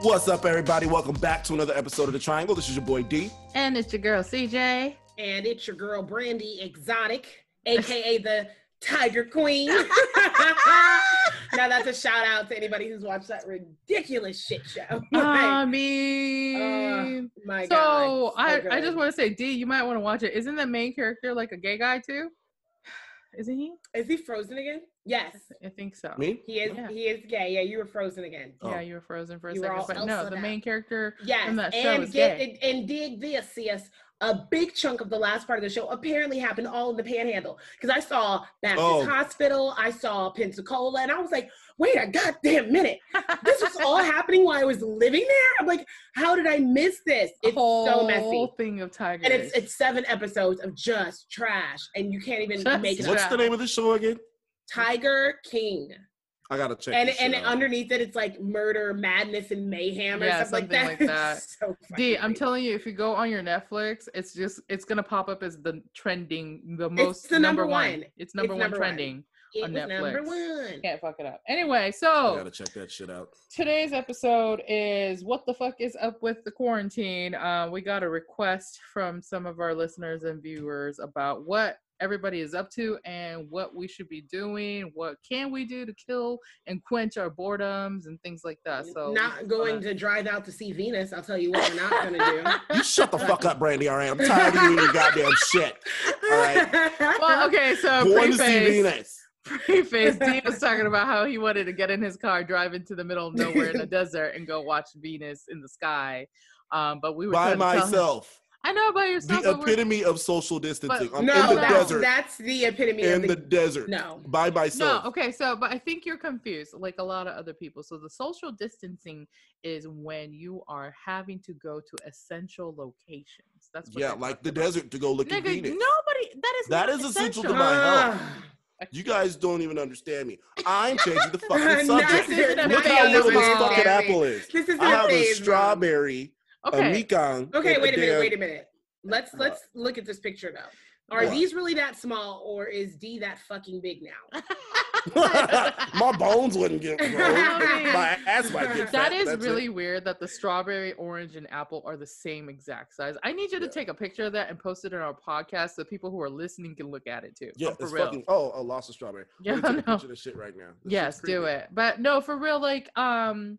What's up, everybody? Welcome back to another episode of The Triangle. This is your boy D. And it's your girl CJ. And it's your girl Brandy Exotic, aka the Tiger Queen. now that's a shout out to anybody who's watched that ridiculous shit show. I mean, uh, my so God. I, good. I just want to say, D, you might want to watch it. Isn't the main character like a gay guy too? Isn't he? Is he frozen again? Yes. I think so. Me? He is Yeah. he is gay. Yeah, you were frozen again. Oh. Yeah, you were frozen for a You second, but no, the now. main character Yes. from that show and is get gay. and, and dig this, CS. A big chunk of the last part of the show apparently happened all in the panhandle. Because I saw Baptist Oh. Hospital, I saw Pensacola, and I was like, wait a goddamn minute. This was all happening while I was living there. I'm like, how did I miss this? It's whole so messy. Whole thing of tigers. And it's it's seven episodes of just trash, and you can't even Just make it. What's up. the name of the show again? Tiger King, I gotta check. and and out. underneath it, it's like murder, madness, and mayhem or Yeah, something, something like like that. that. so D, fucking I'm telling you, if you go on your Netflix, it's just it's gonna pop up as the trending, the most it's the number one. one. It's number It's one number one. Trending. it on was number Netflix. one. Can't fuck it up. Anyway, I so gotta check that shit out. today's episode is what the fuck is up with the quarantine uh, we got a request from some of our listeners and viewers about what everybody is up to and what we should be doing what can we do to kill and quench our boredoms and things like that so not going to drive out to see Venus. I'll tell you what we're not gonna do. You shut the fuck up, Brandy. All right, I'm tired of you and your goddamn shit. All right, well okay so going to see Venus. Preface D was talking about how he wanted to get in his car drive into the middle of nowhere in the desert and go watch Venus in the sky um, but we were By trying to tell him- myself. I know by yourself. The but we're- epitome of social distancing. I'm no, in the that's, desert. that's the epitome In of the the, desert. no. By myself. No, okay, so but I think you're confused, like a lot of other people. So the social distancing is when you are having to go to essential locations. That's what Yeah, like the about. desert to go look at Venus. nobody. That is That not is essential to my health. You guys don't even understand me. I'm changing the fucking subject. this Look how little of this mom. fucking apple is. This isn't I a have a phase, Mom. strawberry, a Okay, Mekong. Okay, wait a minute, damn- wait a minute. Let's let's look at this picture though. Are What? these really that small, or is D that fucking big now? My bones wouldn't get grown. My ass might get fat. that is That's it. really weird that the strawberry, orange, and apple are the same exact size. I need you to Yeah. take a picture of that and post it in our podcast so people who are listening can look at it too. Yeah, Oh, for it's real. fucking. Oh, I lost a strawberry. Yeah, Let me take a no. picture of this shit right now. This yes do it but no for real like um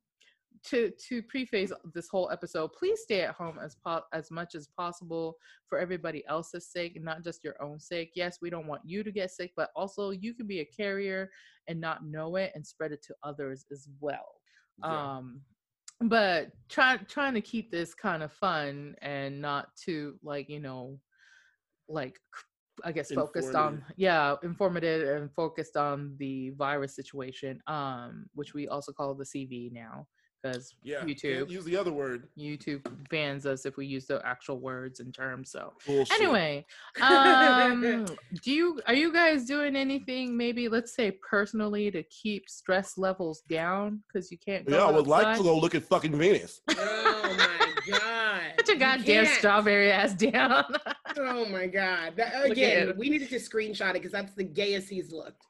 to to preface this whole episode please stay at home as po- as much as possible for everybody else's sake and not just your own sake. Yes we don't want you to get sick but also you can be a carrier and not know it and spread it to others as well. Yeah. um but try trying to keep this kind of fun and not too like you know like i guess focused on yeah informative and focused on the virus situation um which we also call the cv now because yeah. youtube Can't use the other word. youtube bans us if we use the actual words and terms so Bullshit. anyway um do you are you guys doing anything maybe let's say personally to keep stress levels down because you can't go Yeah, I would like to go look at fucking Venus. Oh my god! Put your You goddamn can't. strawberry ass down. Oh my god! That, again, we needed to screenshot it because that's the gayest he's looked,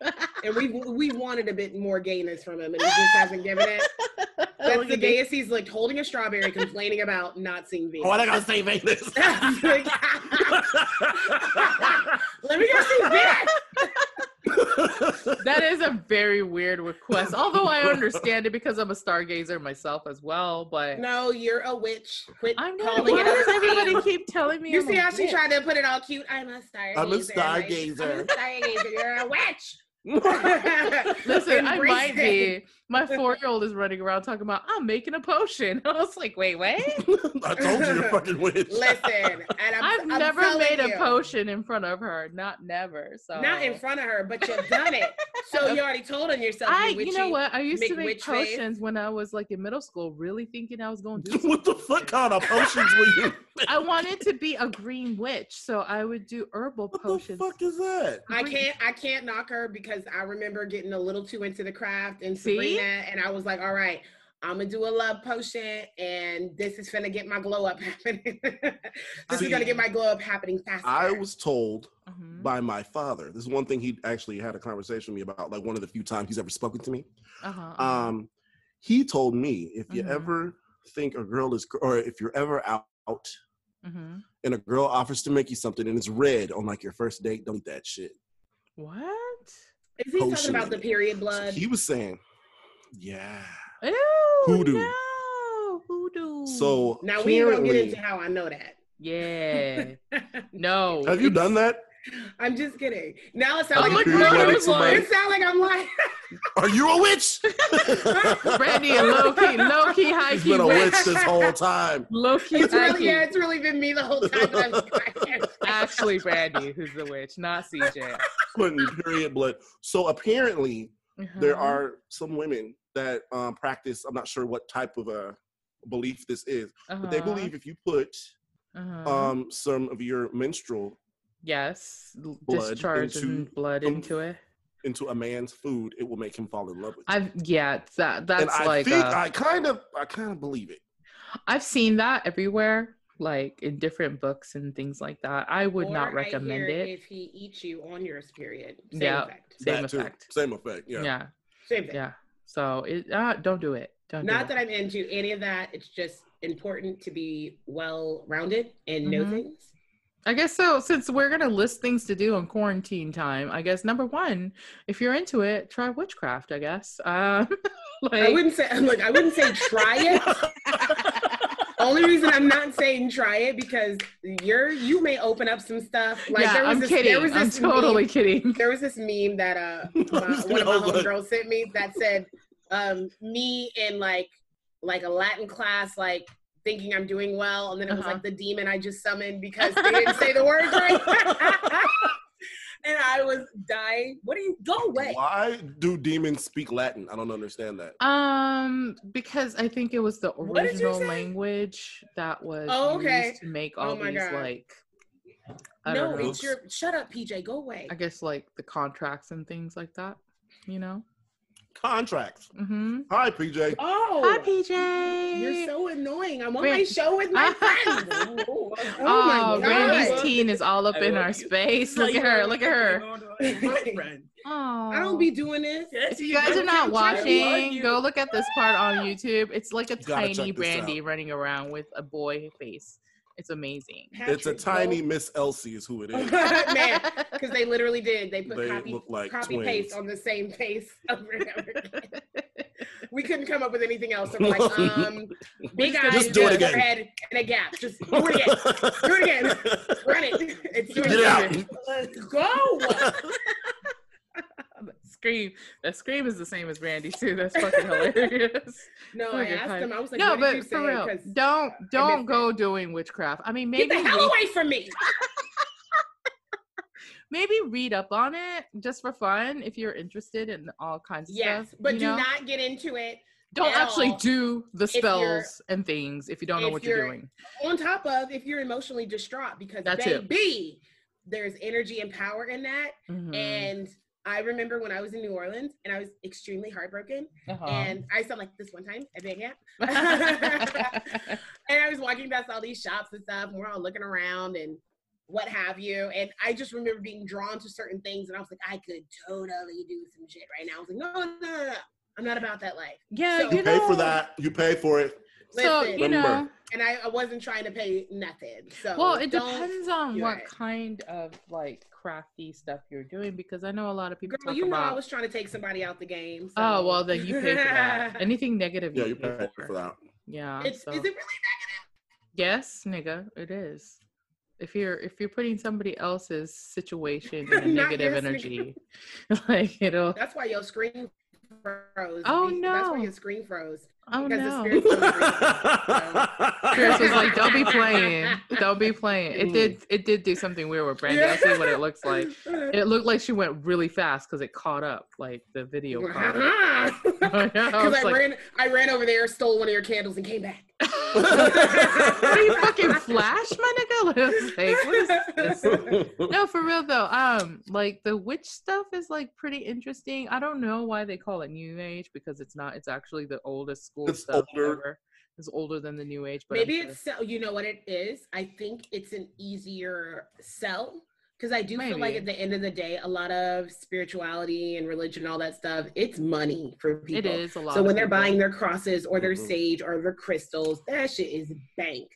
and we we wanted a bit more gayness from him, and he just hasn't given it. That's the at this. gayest he's looked, holding a strawberry, complaining about not seeing Venus. Oh, I gotta say Venus. Let me go see Venus. that is a very weird request. Although I understand it because I'm a stargazer myself as well. But No, you're a witch. Quit I'm not. calling Why it does everybody keep telling me? You I'm see a how she witch? tried to put it all cute? I'm a stargazer. I'm a Like, stargazer. I'm a stargazer. You're a witch. Listen, I Embrace might it. be. My four-year-old is running around talking about I'm making a potion. I was like, wait, what? I told you you're fucking witch. Listen, and I'm, I've I'm never telling made a potion in front of her. Not never. So Not in front of her, but you've done it. So you already told on yourself. I, you you know witchy. what? I used to make make witch face. potions when I was like in middle school, really thinking I was going to do what the fuck kind of potions were you? I wanted to be a green witch, so I would do herbal potions. What the fuck is that? I can't I can't knock her because I remember getting a little too into the craft and See? Sabrina and I was like, all right, I'm gonna do a love potion and this is gonna get my glow up happening. this See, is gonna get my glow up happening faster. I was told Mhm, by my father. This is one thing he actually had a conversation with me about, like one of the few times he's ever spoken to me. uh-huh, uh-huh. Um, he told me if you Mhm. ever think a girl is, or if you're ever out hmm and a girl offers to make you something and it's red on like your first date, don't eat that shit. What? Is he talking about the it. period So blood? he was saying, yeah. Ew, Hoodoo. No, hoodoo. So now we ain't gonna get into how I know that. yeah, no. have you done that? I'm just kidding. Now it sounds my like period God, blood it on was somebody? it sounds like I'm lying. Are you a witch? Brandy and low key, low key, high He's key, been a witch. witch this whole time. Low key, It's high really key. yeah, it's really been me the whole time. But I'm, Actually, Brandy, who's the witch, not CJ. Putting period blood. So apparently, there Uh-huh. are some women that um, practice. I'm not sure what type of a belief this is, but they Uh-huh, believe if you put uh-huh. um, some of your menstrual yes, blood discharge into and blood some- into it. into a man's food, it will make him fall in love with you. I've yeah, that that's and I like think uh, I kind of, I kind of believe it. I've seen that everywhere, like in different books and things like that. I would Or not I recommend hear it. If he eats you on your period, same Yeah. effect. Same that too. effect. Same effect. Yeah. Yeah, Same thing. yeah. So it uh, don't do it. Don't Not do that I'm into any of that. It's just important to be well rounded and know Mhm. things. I guess so. Since we're gonna list things to do in quarantine time, I guess number one, if you're into it, try witchcraft. I guess. Um, like, I wouldn't say look, I wouldn't say try it. Only reason I'm not saying try it because you're you may open up some stuff. Like yeah, there was I'm this, kidding. There was I'm totally meme, kidding. there was this meme that uh my, one of my homegirls sent me that said um me in like like a Latin class like thinking I'm doing well and then it was Uh-huh. like the demon I just summoned because they didn't say the words right. and I was dying. What do you go away? Why do demons speak Latin? I don't understand that. Um, because I think it was the What did you original language that was Oh, okay. used to make Oh all my these God. like I no, it's your shut up, PJ. Go away. I guess like the contracts and things like that. You know. Contracts. Mm-hmm. Hi, PJ. Oh, Hi, PJ. You're so annoying. I'm on Ran- my show with my friends. Oh, Oh, my Randy's God. teen is all up I in our you. space. Look at her. Look at her. to go to a boyfriend. Oh. I don't be doing this. If you guys are don't not count. I love watching, go look at this part on YouTube. It's like a You tiny check Brandy out. running around with a boy face. It's amazing. It's a tiny go- Miss Elsie, is who it is. Man, because they literally did. They put They copy look like copy twins. paste on the same face over and over again. We couldn't come up with anything else. So we're like, um, big eyes, Just do it again. forehead, and a gap. Just do it again. Do it again. Run it. It's Get it out. Let's go. Scream. That scream is the same as Brandy too. That's fucking hilarious. No, I asked him. I was like, no, what did you but for real, don't don't go doing witchcraft. I mean, maybe Get the hell away from me. maybe read up on it just for fun if you're interested in all kinds of Yes, stuff. but you do know? not get into it don't actually all do the spells and things if you don't know what you're, you're- doing. on top of if you're emotionally distraught because That too. baby, there's energy and power in that. Mhm. And I remember when I was in New Orleans and I was extremely heartbroken. Uh-huh. And I sound like this one time at Big Gap. and I was walking past all these shops and stuff, and we're all looking around and what have you. And I just remember being drawn to certain things, and I was like, I could totally do some shit right now. I was like, no, no, no, no. I'm not about that life. yeah, So- you You pay for that. You pay for it. So you know, and I, I wasn't trying to pay nothing. So well, it depends on what it. kind of like crafty stuff you're doing because I know a lot of people Girl, talk you know about. I was trying to take somebody out the game. Oh well, then you pay for that. Anything negative, Yeah, you you pay pay for. for that. Yeah. It's, so. Is it really negative? Yes, nigga, it is. If you're if you're putting somebody else's situation in a negative energy, like it'll. That's why your screen froze. Oh, Be- That's why your screen froze. Oh because the no. Chris was like, "Don't be playing. Don't be playing." It did. It did do something weird with Brandy. I'll see what it looks like. It looked like she went really fast because it caught up, like the video caught up. Because I I, like- ran, I ran over there, stole one of your candles, and came back. What are you fucking flash, my nigga? like, what is this? no for real though um like the witch stuff is like pretty interesting i don't know why they call it new age because it's not it's actually the oldest school It's stuff older. ever. it's older than the new age but Maybe sure- it's sell. You know what it is? I think it's an easier sell Because I do feel like at the end of the day, a lot of spirituality and religion, and all that stuff, it's money for people. is a lot. So when they're people. buying their crosses or their Mhm. sage or their crystals, that shit is bank.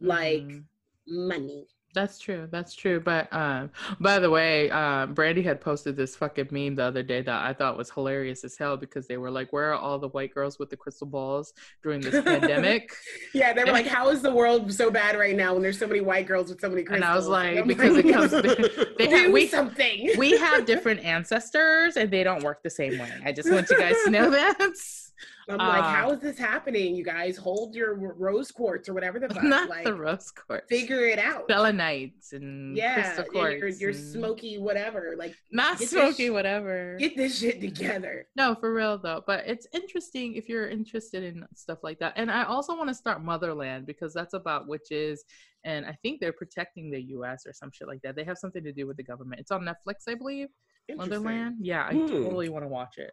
Like Mhm. money. That's true. That's true. But um, by the way, uh, Brandy had posted this fucking meme the other day that I thought was hilarious as hell because they were like, "Where are all the white girls with the crystal balls during this pandemic?" Yeah, they were like, "How is the world so bad right now when there's so many white girls with so many crystals?" And I was like, because it comes. They do have we something. we have different ancestors and they don't work the same way. I just want you guys to know that. I'm like, uh, "How is this happening? You guys hold your rose quartz or whatever the fuck. Not like, the rose quartz. figure it out." Selenites and yeah, crystal and quartz. your, your and- smoky whatever. Like, Not smoky, sh- whatever. get this shit together. No, for real though. But it's interesting if you're interested in stuff like that. And I also want to start Motherland because that's about witches. And I think they're protecting the US or some shit like that. They have something to do with the government. It's on Netflix, I believe. Motherland. Yeah, I Hmm. totally want to watch it.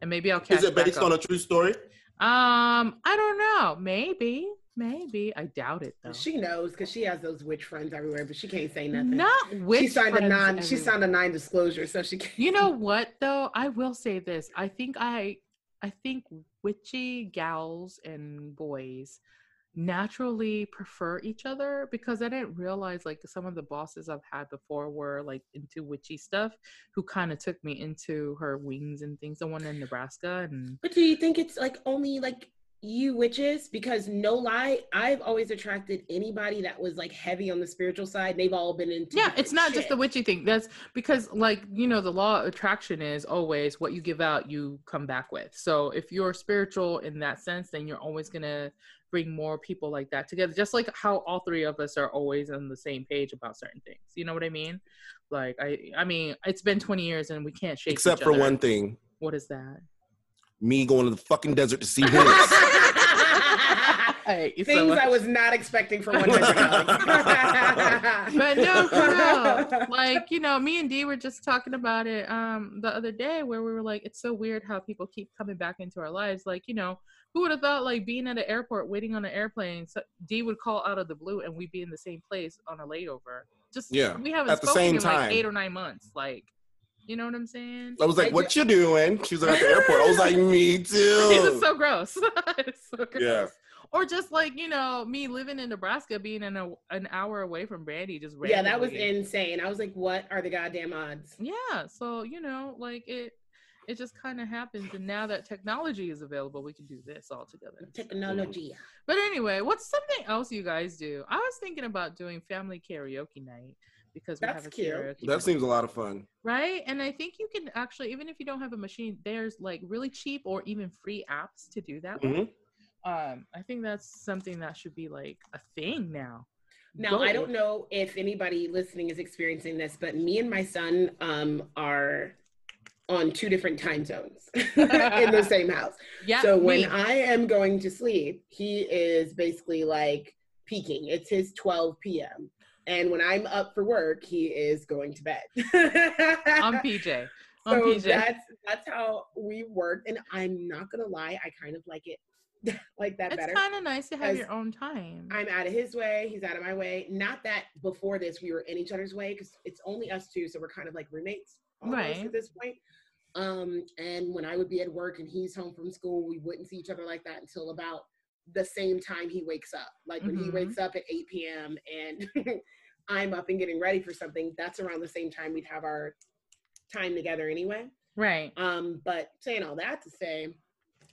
And maybe I'll catch Is it based up. on a true story? Um, I don't know. Maybe. Maybe. I doubt it though. She knows because she has those witch friends everywhere, but she can't say nothing. Not witch she signed a friends non. She signed a non-disclosure, so she can't. You know what though? I will say this. I think I I think witchy gals and boys naturally prefer each other because I didn't realize like some of the bosses I've had before were like into witchy stuff who kind of took me into her wings and things. The one in Nebraska and But do you think it's like only like you witches? Because no lie, I've always attracted anybody that was like heavy on the spiritual side. They've all been into. yeah, it's not just the witchy thing. That's because like, you know, the law of attraction is always what you give out, you come back with. So if you're spiritual in that sense, then you're always gonna bring more people like that together. Just like how all three of us are always on the same page about certain things. You know what I mean? Like I I mean, it's been 20 years and we can't shake Except each for other. one thing. What is that? Me going to the fucking desert to see hornets. I hate so Things. I was not expecting from one hundred but no, for real. Like, you know, me and Dee were just talking about it um the other day where we were like, it's so weird how people keep coming back into our lives. Like, you know, who would have thought like being at an airport waiting on an airplane, so Dee would call out of the blue and we'd be in the same place on a layover. Just Yeah, we haven't at the spoken same in like time. eight or nine months. Like, you know what I'm saying? I was like, I "What you doing?" She was like, at the airport. I was like, "Me This is too." so gross. it's so gross. Yeah. Or just like you know me living in Nebraska, being in a, an hour away from Brandy, just yeah, that was insane. I was like, what are the goddamn odds? Yeah, so you know, like it, it just kind of happens, and now that technology is available, we can do this all together. Technology. But anyway, what's something else you guys do? I was thinking about doing family karaoke night because we That's have a cute. That seems a lot of fun. right, and I think you can actually, even if you don't have a machine, there's like really cheap or even free apps to do that. with. Mhm. Um, I think that's something that should be like a thing now. Now I don't know if anybody listening is experiencing this, but me and my son um, are on two different time zones in the same house. Yeah. so when me. I am going to sleep, he is basically like peaking. It's his 12 p.m. And when I'm up for work, he is going to bed. I'm PJ. I'm so PJ. that's that's how we work. And I'm not gonna lie, I kind of like it like that it's better. kind of nice to have your own time. I'm out of his way, he's out of my way. Not that before this we were in each other's way, because it's only us two, so we're kind of like roommates almost Right. at this point. Um, and when I would be at work and he's home from school, we wouldn't see each other like that until about the same time he wakes up. Like when he Mhm. wakes up at 8 p.m. and I'm up and getting ready for something, that's around the same time we'd have our time together anyway. right. Um, but saying all that to say,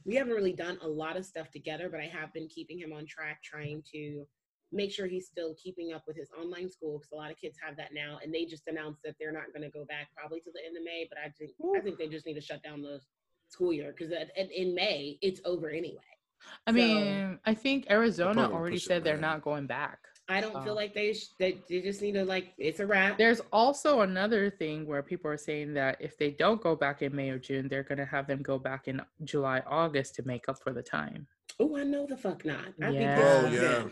we haven't really done a lot of stuff together, but I have been keeping him on track, trying to make sure he's still keeping up with his online school because a lot of kids have that now, and they just announced that they're not going to go back probably to the end of May. But I think I think they just need to shut down the school year because in May it's over anyway. I So- mean, I think Arizona already push it said they're not going back. I don't feel Oh. like they, sh- they they just need to like it's a wrap. There's also another thing where people are saying that if they don't go back in May or June, they're going to have them go back in July, August to make up for the time. Oh, I know the fuck not. I think Yeah. this Oh yeah,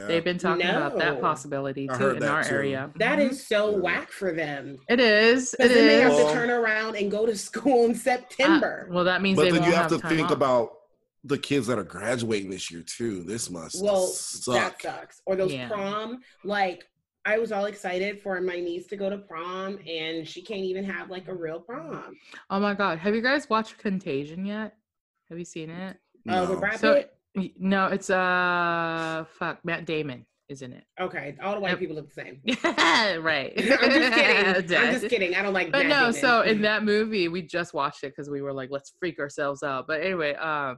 yeah. They've been talking about that possibility too in our too. area. That Mhm. is so Yeah. whack for them. It is. It Because then they have to turn around and go to school in September. Uh, well, that means but they then won't you have to time think off. about the kids that are graduating this year too. This must well, suck. that sucks. Or those Yeah. prom, like I was all excited for my niece to go to prom, and she can't even have like a real prom. Oh my god, have you guys watched Contagion yet? Have you seen it? Uh, No. with Brad So- Pitt? No, it's uh fuck Matt Damon is in it. Okay, all the white Yep. people look the same. right. I'm just kidding. I'm just kidding. I don't like. But no, Damon. so in that movie, we just watched it because we were like, let's freak ourselves out. But anyway, um,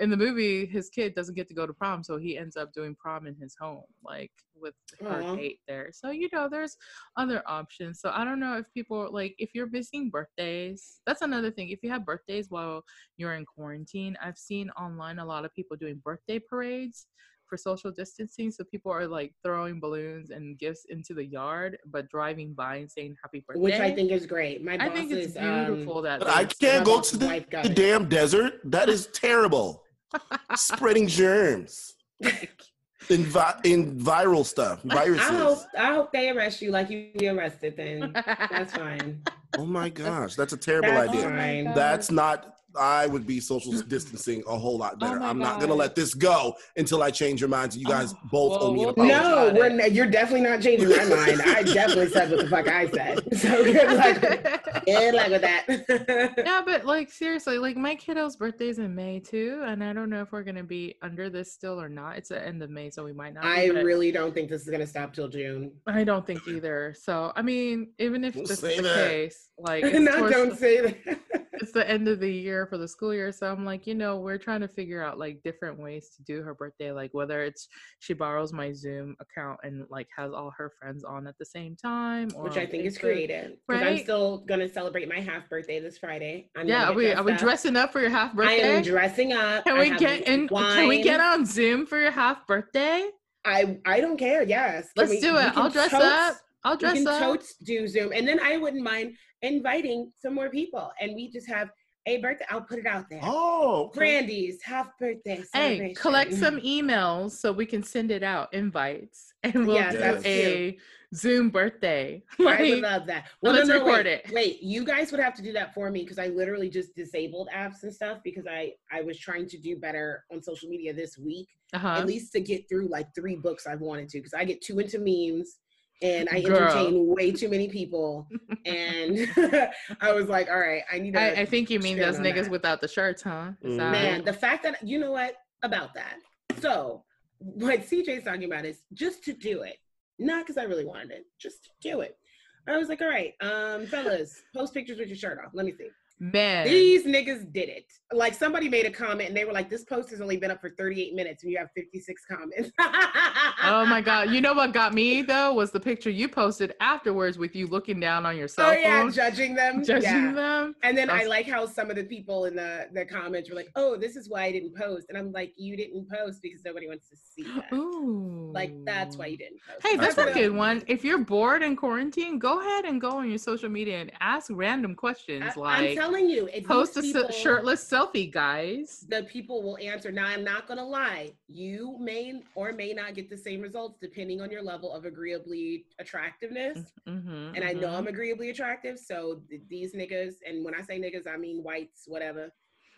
in the movie, his kid doesn't get to go to prom, so he ends up doing prom in his home, like with her Aw. date there. So you know, there's other options. So I don't know if people like if you're missing birthdays. That's another thing. If you have birthdays while you're in quarantine, I've seen online a lot of people doing birthday parades for social distancing. So people are like throwing balloons and gifts into the yard, but driving by and saying happy birthday. which I think is great. My boss I think it's is um, beautiful that But I can't go to the, the damn desert. That is terrible. Spreading germs in, vi- and viral stuff, I viruses. hope I hope they arrest you like you be arrested. Then that's fine. Oh my gosh, that's a terrible That's idea. fine. Oh that's not. I would be social distancing a whole lot better. Oh I'm not gonna let this go until I change your minds. You oh, guys Oh, both well, owe me an apology. No, we're you're definitely not changing my mind. I definitely said what the fuck I said. So good luck. Good luck with that. yeah, but like seriously, like my kiddo's birthday's in May too, and I don't know if we're gonna be under this still or not. It's the end of May, so we might not. I but really don't think this is gonna stop till June. I don't think either. So I mean, even if Don't this is the that. case, like it's, no, don't the, say that. it's the end of the year for the school year, so I'm like, you know, we're trying to figure out like different ways to do her birthday, like whether it's she borrows my Zoom account and like has all her friends on at the same time, or Which I on think is Facebook. Creative. Because I'm still gonna celebrate my half birthday this Friday. I'm Yeah, are we are we dressing up for your half birthday? I am dressing up. Can we get in? Can we get on Zoom for your half birthday? I I don't care. Yes. Can Let's we- do it. I'll dress totes- up. I'll dress We can up. totes do Zoom, and then I wouldn't mind inviting some more people, and we just have a birthday. I'll put it out there. Oh, okay. Brandy's half birthday Hey, collect some emails so we can send it out, invites, and we'll Yes, do that's a Zoom birthday. I would love that. let's no, record wait, it. Wait, you guys would have to do that for me because I literally just disabled apps and stuff because I I was trying to do better on social media this week, uh-huh. at least to get through like three books I've wanted to because I get too into memes and I Girl. entertain way too many people, and I was like, all right, I need to. I, I think you mean those niggas that. without the shirts, huh? That- Man, the fact that you know what about that. So what CJ's talking about is just to do it, not because I really wanted it, just to do it. I was like, all right, um, fellas, post pictures with your shirt off. Let me see. Man. These niggas did it. Like somebody made a comment and they were like, this post has only been up for 38 minutes and you have 56 comments. Oh my god! You know what got me though was the picture you posted afterwards with you looking down on your oh, cell Oh yeah, phone, judging them. judging yeah. them. And then I like how some of the people in the, the comments were like, oh, this is why I didn't post. And I'm like, you didn't post because nobody wants to see that. Ooh. Like that's why you didn't post. Hey, That's that's a good one. If you're bored in quarantine, go ahead and go on your social media and ask random questions I, like telling you, it's post a people, shirtless selfie, guys. The people will answer. Now, I'm not gonna lie. You may or may not get the same results depending on your level of agreeably attractiveness. Mm-hmm, And I know I'm agreeably attractive, so th- these niggas, and when I say niggas, I mean whites, whatever.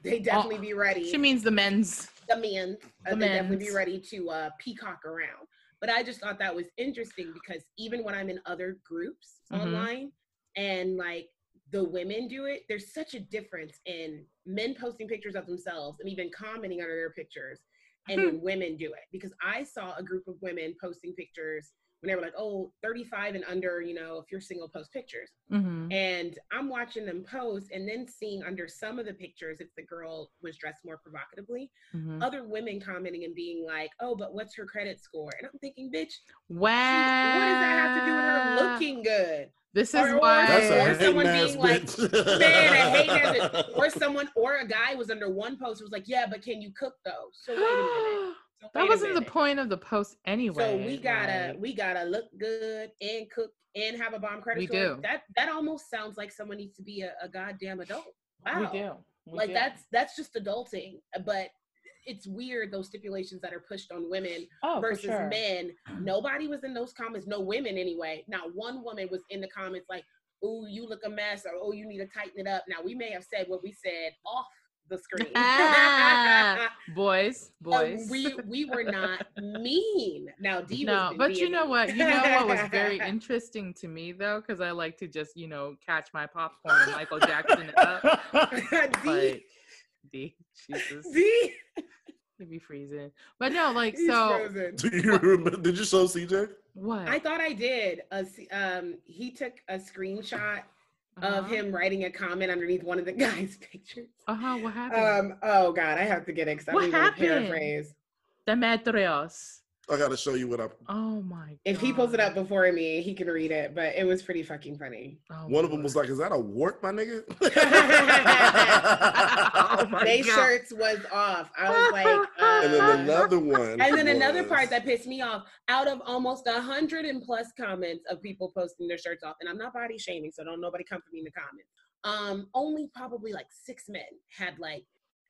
They definitely be ready. She means the men's. the men, uh, The they definitely be ready to uh, peacock around. But I just thought that was interesting because even when I'm in other groups Mhm. online and like the women do it, there's such a difference in men posting pictures of themselves and even commenting under their pictures and Hmm. women do it. Because I saw a group of women posting pictures when they were like, oh, 35 and under, you know, if you're single, post pictures. Mm-hmm. And I'm watching them post and then seeing under some of the pictures if the girl was dressed more provocatively Mm-hmm. other women commenting and being like, "Oh, but what's her credit score?" And I'm thinking, "Bitch, Wow. what does that have to do with her looking good?" This is or- or why. That's a Or someone ass being like. Man, I hate that. Or someone, or a guy was under one post was like, "Yeah, but can you cook though?" So wait a minute. So that wait wasn't the minute. point of the post anyway. So we gotta like- we gotta look good and cook and have a bomb credit We score. do. That that almost sounds like someone needs to be a, a goddamn adult. Wow. We do. We like do. that's that's just adulting. But it's weird those stipulations that are pushed on women oh, versus sure. men. Nobody was in those comments. No women anyway. Not one woman was in the comments like, "Oh, you look a mess," or "Oh, you need to tighten it up." Now we may have said what we said off the screen. Ah, boys, Uh, boys. we we were not mean. Now D no, was but you know what? You know what was very interesting to me though, because I like to just you know catch my popcorn and Michael Jackson it up. But D, D, Jesus, D, he'd be freezing. But no, like he's so. frozen. Do you remember? Did you show CJ? What? I thought I did. A, s- um, he took a screenshot of Uh-huh. him writing a comment underneath one of the guy's pictures. Uh-huh, what happened? Um, oh God, I have to get it because I What even happened? paraphrase. Demetrios. I gotta show you what I. Oh my god. If he pulls it up before me, he can read it. But it was pretty fucking funny. Oh, One of them was like, "Is that a wart, my nigga?" oh my they god. shirts was off. I was like, and then uh, another one. and then another part that pissed me off out of almost a hundred and plus comments of people posting their shirts off, and I'm not body shaming, so don't nobody come for me in the comments. Um, only probably like six men had like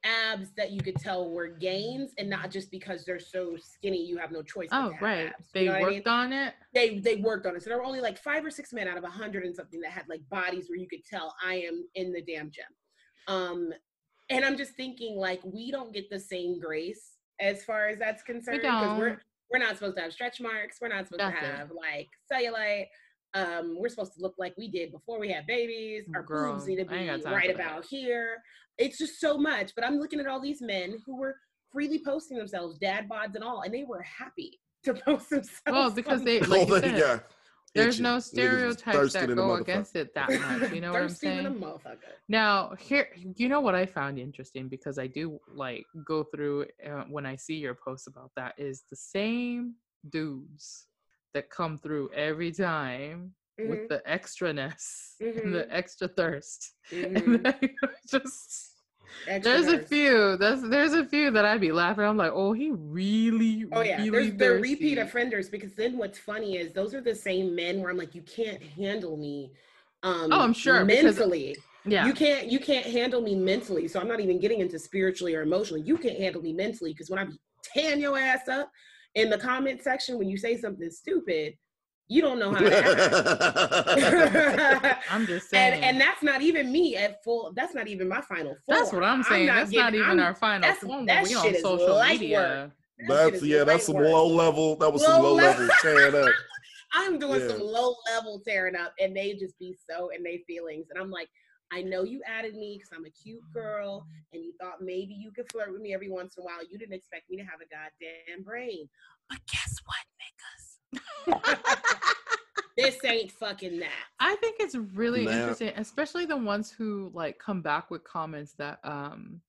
abs that you could tell were gains, and not just because they're so skinny you have no choice. Oh right. abs. They You know what I worked mean? on it. they they worked on it. So there were only like five or six men out of a hundred and something that had like bodies where you could tell I am in the damn gym. Um, and I'm just thinking like we don't get the same grace as far as that's concerned because we're don't. we're not supposed to have stretch marks. We're not supposed That's to it. have like cellulite. Um, we're supposed to look like we did before we had babies. Our Girl, boobs need to be right about here. It's just so much. But I'm looking at all these men who were freely posting themselves, dad bods and all, and they were happy to post themselves. Well, because they like you said, go. there's Itchy. no stereotypes that go against it that much. You know what I'm Thirsty than a saying? motherfucker. Now, here, you know what I found interesting because I do like go through uh, when I see your posts about that is the same dudes that come through every time Mhm, with the extraness and Mhm. the extra thirst. mhm. And just Extra there's a few. There's there's a few that I'd be laughing. I'm like, oh, he really, Oh yeah, really there's they're repeat offenders because then what's funny is those are the same men where I'm like, you can't handle me. Um, Oh, I'm sure, because- mentally. Yeah. You can't you can't handle me mentally. So I'm not even getting into spiritually or emotionally. You can't handle me mentally because when I be tearing your ass up in the comment section when you say something stupid, you don't know how to act. I'm just saying. and and that's not even me at full. That's not even my final. Form. That's what I'm saying. that's not getting- even I'm- our final that's- form that we on social media. work. that shit That's yeah, that's light some work. low level. That was some Low low level. level tearing up. I'm doing Yeah. some low level tearing up, and they just be so in their feelings. And I'm like, I know you added me because I'm a cute girl, and you thought maybe you could flirt with me every once in a while. You didn't expect me to have a goddamn brain. But guess what, niggas? this ain't fucking that. I think it's really Nah. interesting, especially the ones who like come back with comments that um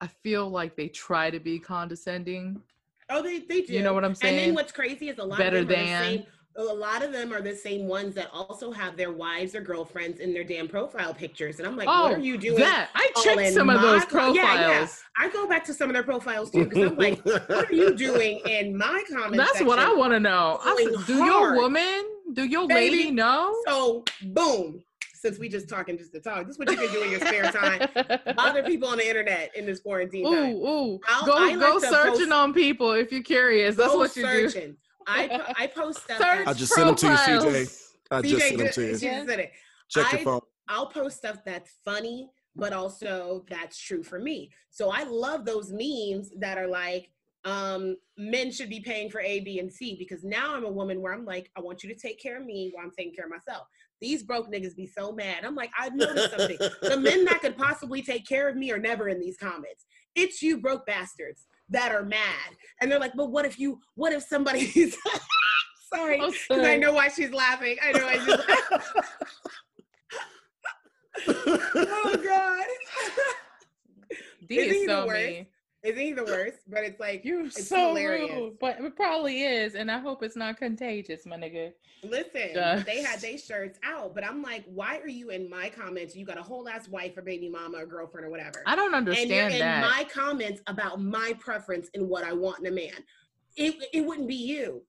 I feel like they try to be condescending. Oh, they, they do. You know what I'm saying? And then what's crazy is a lot Better of them are than. the same. A lot of them are the same ones that also have their wives or girlfriends in their damn profile pictures. And I'm like, oh, what are you doing? that I checked some of those profiles. Yeah, yeah. I go back to some of their profiles too because I'm like, what are you doing in my comment That's what I want to know. Said, do your woman, do your Baby. lady know? So boom. Since we just talking just to talk, this is what you can do in your spare time. Bother people on the internet in this quarantine Ooh, time. ooh. I'll- go I go like searching post- on people if you're curious. That's what you do. Searching. I I post stuff. Search I just sent them to you, CJ. profiles. I just CJ sent them to you. she just said it. Check your I- phone. I'll post stuff that's funny, but also that's true for me. So I love those memes that are like, um, men should be paying for A, B, and C because now I'm a woman where I'm like, I want you to take care of me while I'm taking care of myself. These broke niggas be so mad. I'm like, I've noticed something. the men that could possibly take care of me are never in these comments. It's you broke bastards that are mad. And they're like, but what if you, what if somebody's sorry, Oh, because I know why she's laughing. I know why she's Oh God. D is so mean. Isn't he the worst? But it's like, You're It's so hilarious. rude, but it probably is, and I hope it's not contagious, my nigga. listen, Just- they had their shirts out, but I'm like, why are you in my comments? You got a whole ass wife or baby mama or girlfriend or whatever. I don't understand. and you're understand in my comments about my preference and what I want in a man. It it wouldn't be you.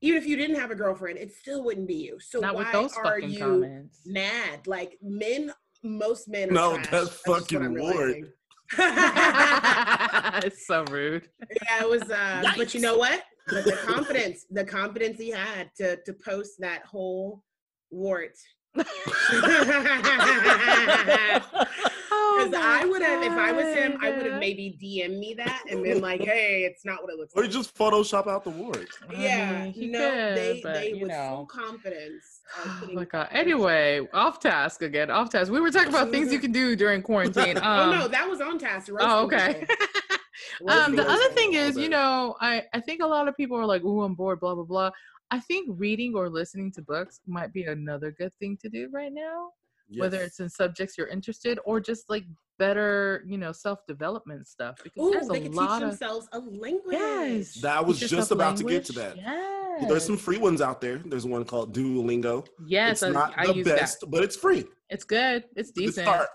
Even if you didn't have a girlfriend, it still wouldn't be you. So not why with those are you comments. mad? Like men, most men. Are No, trash. that's fucking I'm Lord. Realizing. it's so rude. yeah, it was. Uh, but you know what? But the confidence, the confidence he had to to post that whole wart. I'm Oh, Because I would have, if I was him, I would have maybe DM me that and been like, "Hey, it's not what it looks like. Or like." just Photoshop out the words. I yeah, mean, he no, could, they but, they you with know. full confidence. Oh my god. Anyway, off task again. Off task. We were talking about things you can do during quarantine. Um, oh no, that was on task. oh, okay. um, the other thing is, you know, I I think a lot of people are like, "Ooh, I'm bored," blah blah blah. I think reading or listening to books might be another good thing to do right now, whether it's in subjects you're interested or just like better, you know, self development stuff. Because Ooh, there's they a could teach lot of themselves a language. yes. That was teach just yourself about to get to that. Yes. There's some free ones out there. There's one called Duolingo. Yes, it's I, not I the use best, but it's free. It's good. It's It's a good decent. start.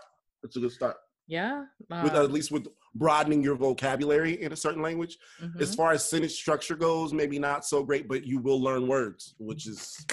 It's a good start. Yeah. With um, at least with broadening your vocabulary in a certain language. mhm. As far as sentence structure goes, maybe not so great, but you will learn words, which is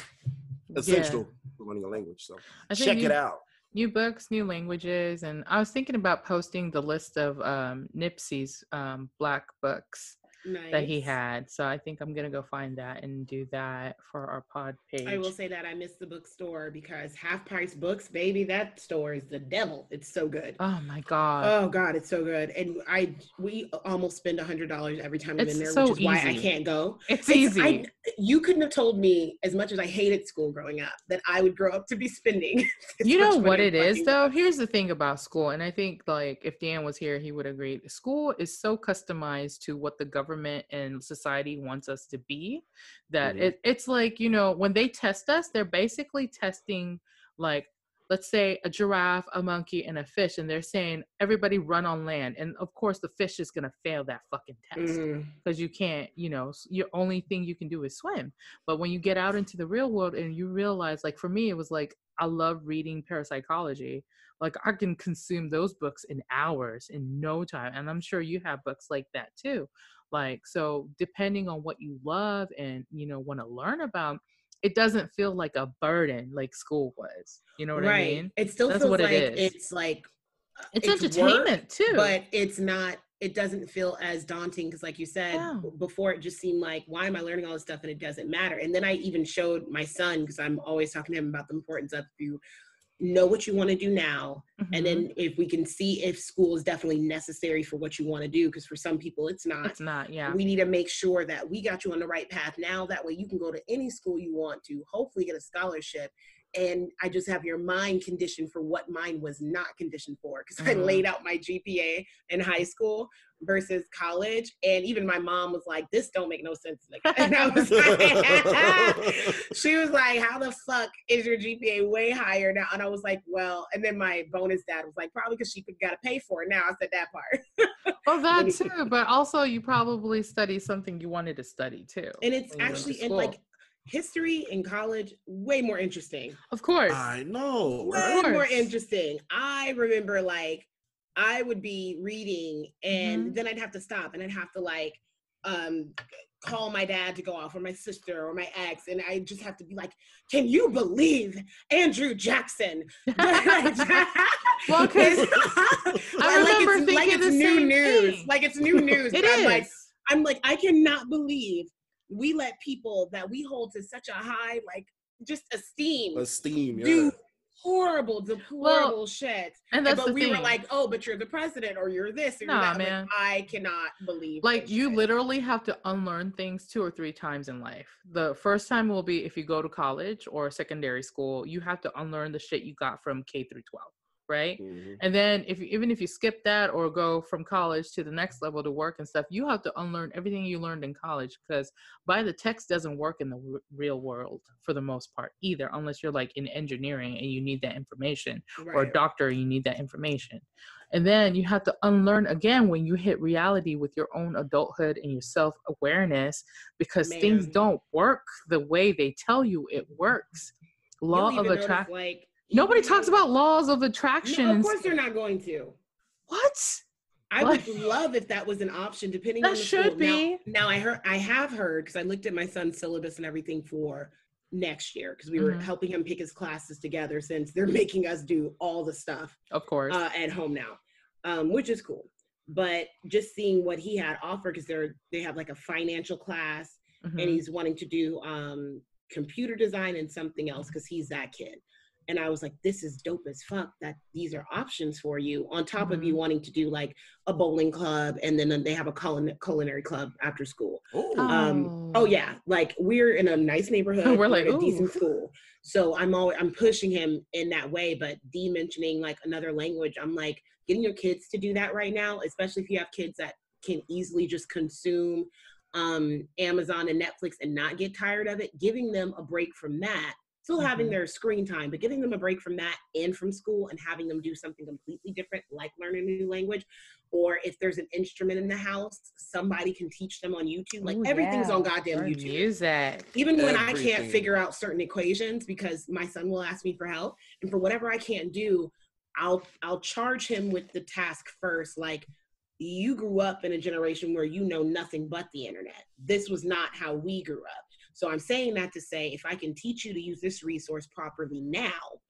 essential for learning a language. So check new, it out. New books, new languages, and I was thinking about posting the list of um, Nipsey's um, black books nice. that he had. So I think I'm gonna go find that and do that for our pod page. I will say that I miss the bookstore because half price books, baby, that store is the devil. It's so good. oh my god. Oh God, it's so good. And I we almost spend a hundred dollars every time I'm It's in there, so which is why I can't go. it's It's- easy. I- you couldn't have told me as much as I hated school growing up that I would grow up to be spending. you know what it is though books. here's the thing about school and i think like if dan was here he would agree school is so customized to what the government and society wants us to be that Mhm. it, it's like you know when they test us they're basically testing like let's say a giraffe a monkey and a fish and they're saying everybody run on land and of course the fish is going to fail that fucking test because you can't you know your only thing you can do is swim. But when you get out into the real world and you realize like for me it was like i love reading parapsychology. Like i can consume those books in hours in no time and i'm sure you have books like that too like so depending on what you love and you know want to learn about it doesn't feel like a burden like school was you know what right. i mean It still That's feels what it like is. it's like uh, it's, work, entertainment too but it's not it doesn't feel as daunting because like you said before it just seemed like why am i learning all this stuff and it doesn't matter and then i even showed my son because i'm always talking to him about the importance of if you know what you want to do now and Mhm. then if we can see if school is definitely necessary for what you want to do because for some people it's not it's not yeah we need to make sure that we got you on the right path now that way you can go to any school you want to hopefully get a scholarship and i just have your mind conditioned for what mine was not conditioned for because i Mhm. laid out my gpa in high school versus college and even my mom was like this don't make no sense nigga." and i was like she was like how the fuck is your gpa way higher now and i was like well and then my bonus dad was like probably because she got to pay for it now i said that part Well, that too, but also you probably study something you wanted to study too. and it's when you went to actually in like history in college way more interesting of course. I know. way more interesting i remember like i would be reading and Mhm. then i'd have to stop and i'd have to like um call my dad to go off or my sister or my ex and i just have to be like can you believe andrew jackson Well, 'cause I remember it's, like it's the new same news thing. like it's new news it but I'm is. like I'm like, I cannot believe we let people that we hold to such a high, like, just esteem Esteem, yeah. do horrible, deplorable shit. and that's but we thing. were like, oh, but you're the president or you're this or you're that. Man. Like, I cannot believe like you shit. literally have to unlearn things two or three times in life. The first time will be if you go to college or secondary school, you have to unlearn the shit you got from K through 12, right? Mhm. And then if you, even if you skip that or go from college to the next level to work and stuff, you have to unlearn everything you learned in college because by the text doesn't work in the r- real world for the most part either, unless you're like in engineering and you need that information or a Right. doctor you need that information. And then you have to unlearn again when you hit reality with your own adulthood and your self awareness because things don't work the way they tell you it works. Law of attraction. Like, Nobody talks about laws of attraction. No, of course they're not going to. what? I Like- would love if that was an option, depending That on the should school. Be. Now, I heard, I have heard because I looked at my son's syllabus and everything for next year because we were Mhm. helping him pick his classes together since they're making us do all the stuff Of course. uh, at home now, um, which is cool. But just seeing what he had offered because they're they have like a financial class Mhm. and he's wanting to do um, computer design and something else because he's that kid. And I was like, this is dope as fuck that these are options for you on top of you wanting to do like a bowling club and then they have a culin- culinary club after school. Ooh. Um, oh yeah, like we're in a nice neighborhood. We're like, a decent school. So I'm always I'm pushing him in that way. But D mentioning like another language, I'm like getting your kids to do that right now, especially if you have kids that can easily just consume um Amazon and Netflix and not get tired of it, giving them a break from that. Still having Mhm. their screen time, but giving them a break from that and from school and having them do something completely different, like learn a new language. Or if there's an instrument in the house, somebody can teach them on YouTube. Like Ooh, everything's yeah. on goddamn Learn YouTube Music. even when I can't figure out certain equations because my son will ask me for help, and for whatever I can't do, I'll I'll charge him with the task first. Like you grew up in a generation where you know nothing but the internet. This was not how we grew up. So I'm saying that to say if I can teach you to use this resource properly now,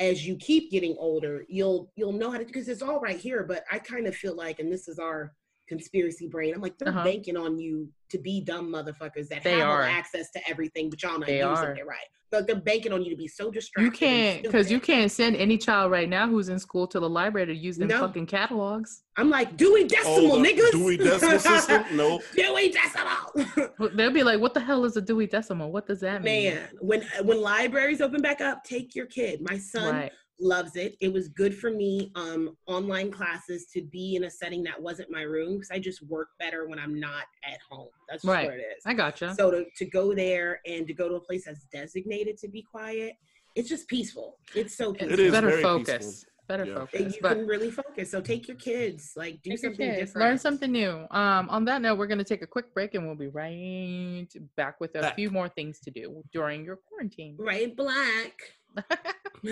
as you keep getting older, you'll you'll know how to because it's all right here. But I kind of feel like, and this is our conspiracy brain. I'm like, they're Uh-huh. banking on you to be dumb motherfuckers that They have all are. access to everything, but y'all not They using are. it right. But they're banking on you to be so distracted. You can't because you can't send any child right now who's in school to the library to use them No. fucking catalogs. I'm like Dewey Decimal, Oh, the niggas. Dewey Decimal System? Nope. Dewey Decimal. Well, They'll be like, "What the hell is a Dewey Decimal? What does that mean?" Man, when when libraries open back up, take your kid. My son Right. Loves it. It was good for me, um, online classes to be in a setting that wasn't my room because I just work better when I'm not at home. That's just Right. what it is. I gotcha. So to, to go there and to go to a place that's designated to be quiet, it's just peaceful. It's so peaceful. It is better very focus. peaceful. Better Yeah. And focus. you But can really focus. So take your kids, like do something kids, different. Learn something new. Um, on that note, we're going to take a quick break and we'll be right back with a Back. few more things to do during your quarantine. Right, black.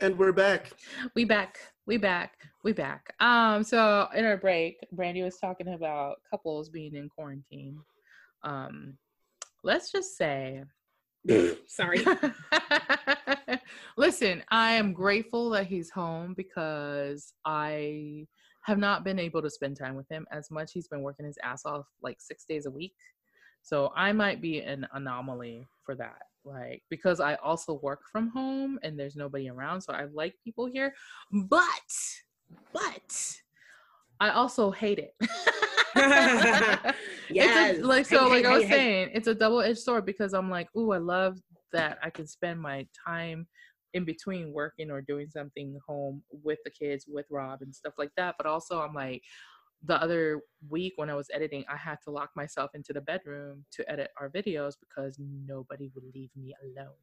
And we're back. we back. We back. We back. Um, so in our break, Brandy was talking about couples being in quarantine. Um, let's just say Sorry. Listen, I am grateful that he's home because I have not been able to spend time with him as much. He's been working his ass off like six days a week. So I might be an anomaly for that. Like, because I also work from home and there's nobody around. So I like people here. But, but I also hate it. Yes. It's a, like so, Hate, like hate, I was hate. saying, it's a double-edged sword because I'm like, ooh, I love that I can spend my time in between working or doing something home with the kids, with Rob and stuff like that. But also, I'm like, the other week when I was editing, I had to lock myself into the bedroom to edit our videos because nobody would leave me alone,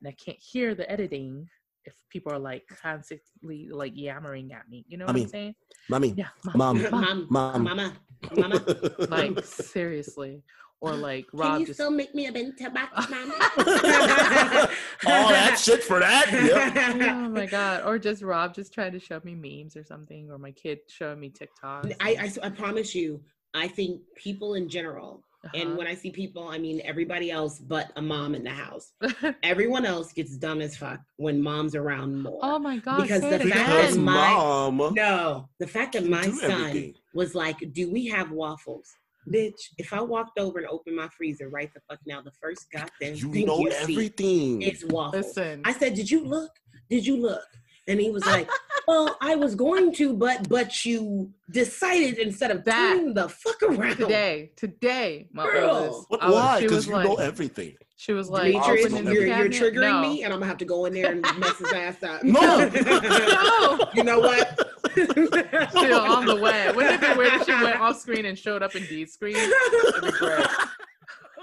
and I can't hear the editing if people are like constantly like yammering at me. You know what I I'm saying? Mommy. Yeah, Mom. Mom, Mom. mama, mama. like seriously, or like Rob. Can you just still make me a bento box, mama? All that shit for that? Yep. oh my god or just rob just trying to show me memes or something or my kid showing me tiktok I, I, I promise you, I think people in general, Uh-huh. and when I see people, I mean everybody else but a mom in the house. Everyone else gets dumb as fuck when mom's around more. oh my god Because say the fact Because that my- mom. No, the fact that my son everything. was like, "Do we have waffles?" Bitch, if I walked over and opened my freezer right the fuck now, the first goddamn You thing know you see everything. is waffles. listen I said, "Did you look? Did you look?" And he was like, "Well, I was going to, but but you decided instead of That- turning the fuck around." today today my Girl. oldest What, was- why? she Because was you like know everything. she was like Demetrius, you're, you're triggering no. me, and I'm gonna have to go in there and mess his ass up. No. no you know what? still on the way wouldn't it be weird if she went off screen and showed up in D screen? that'd be great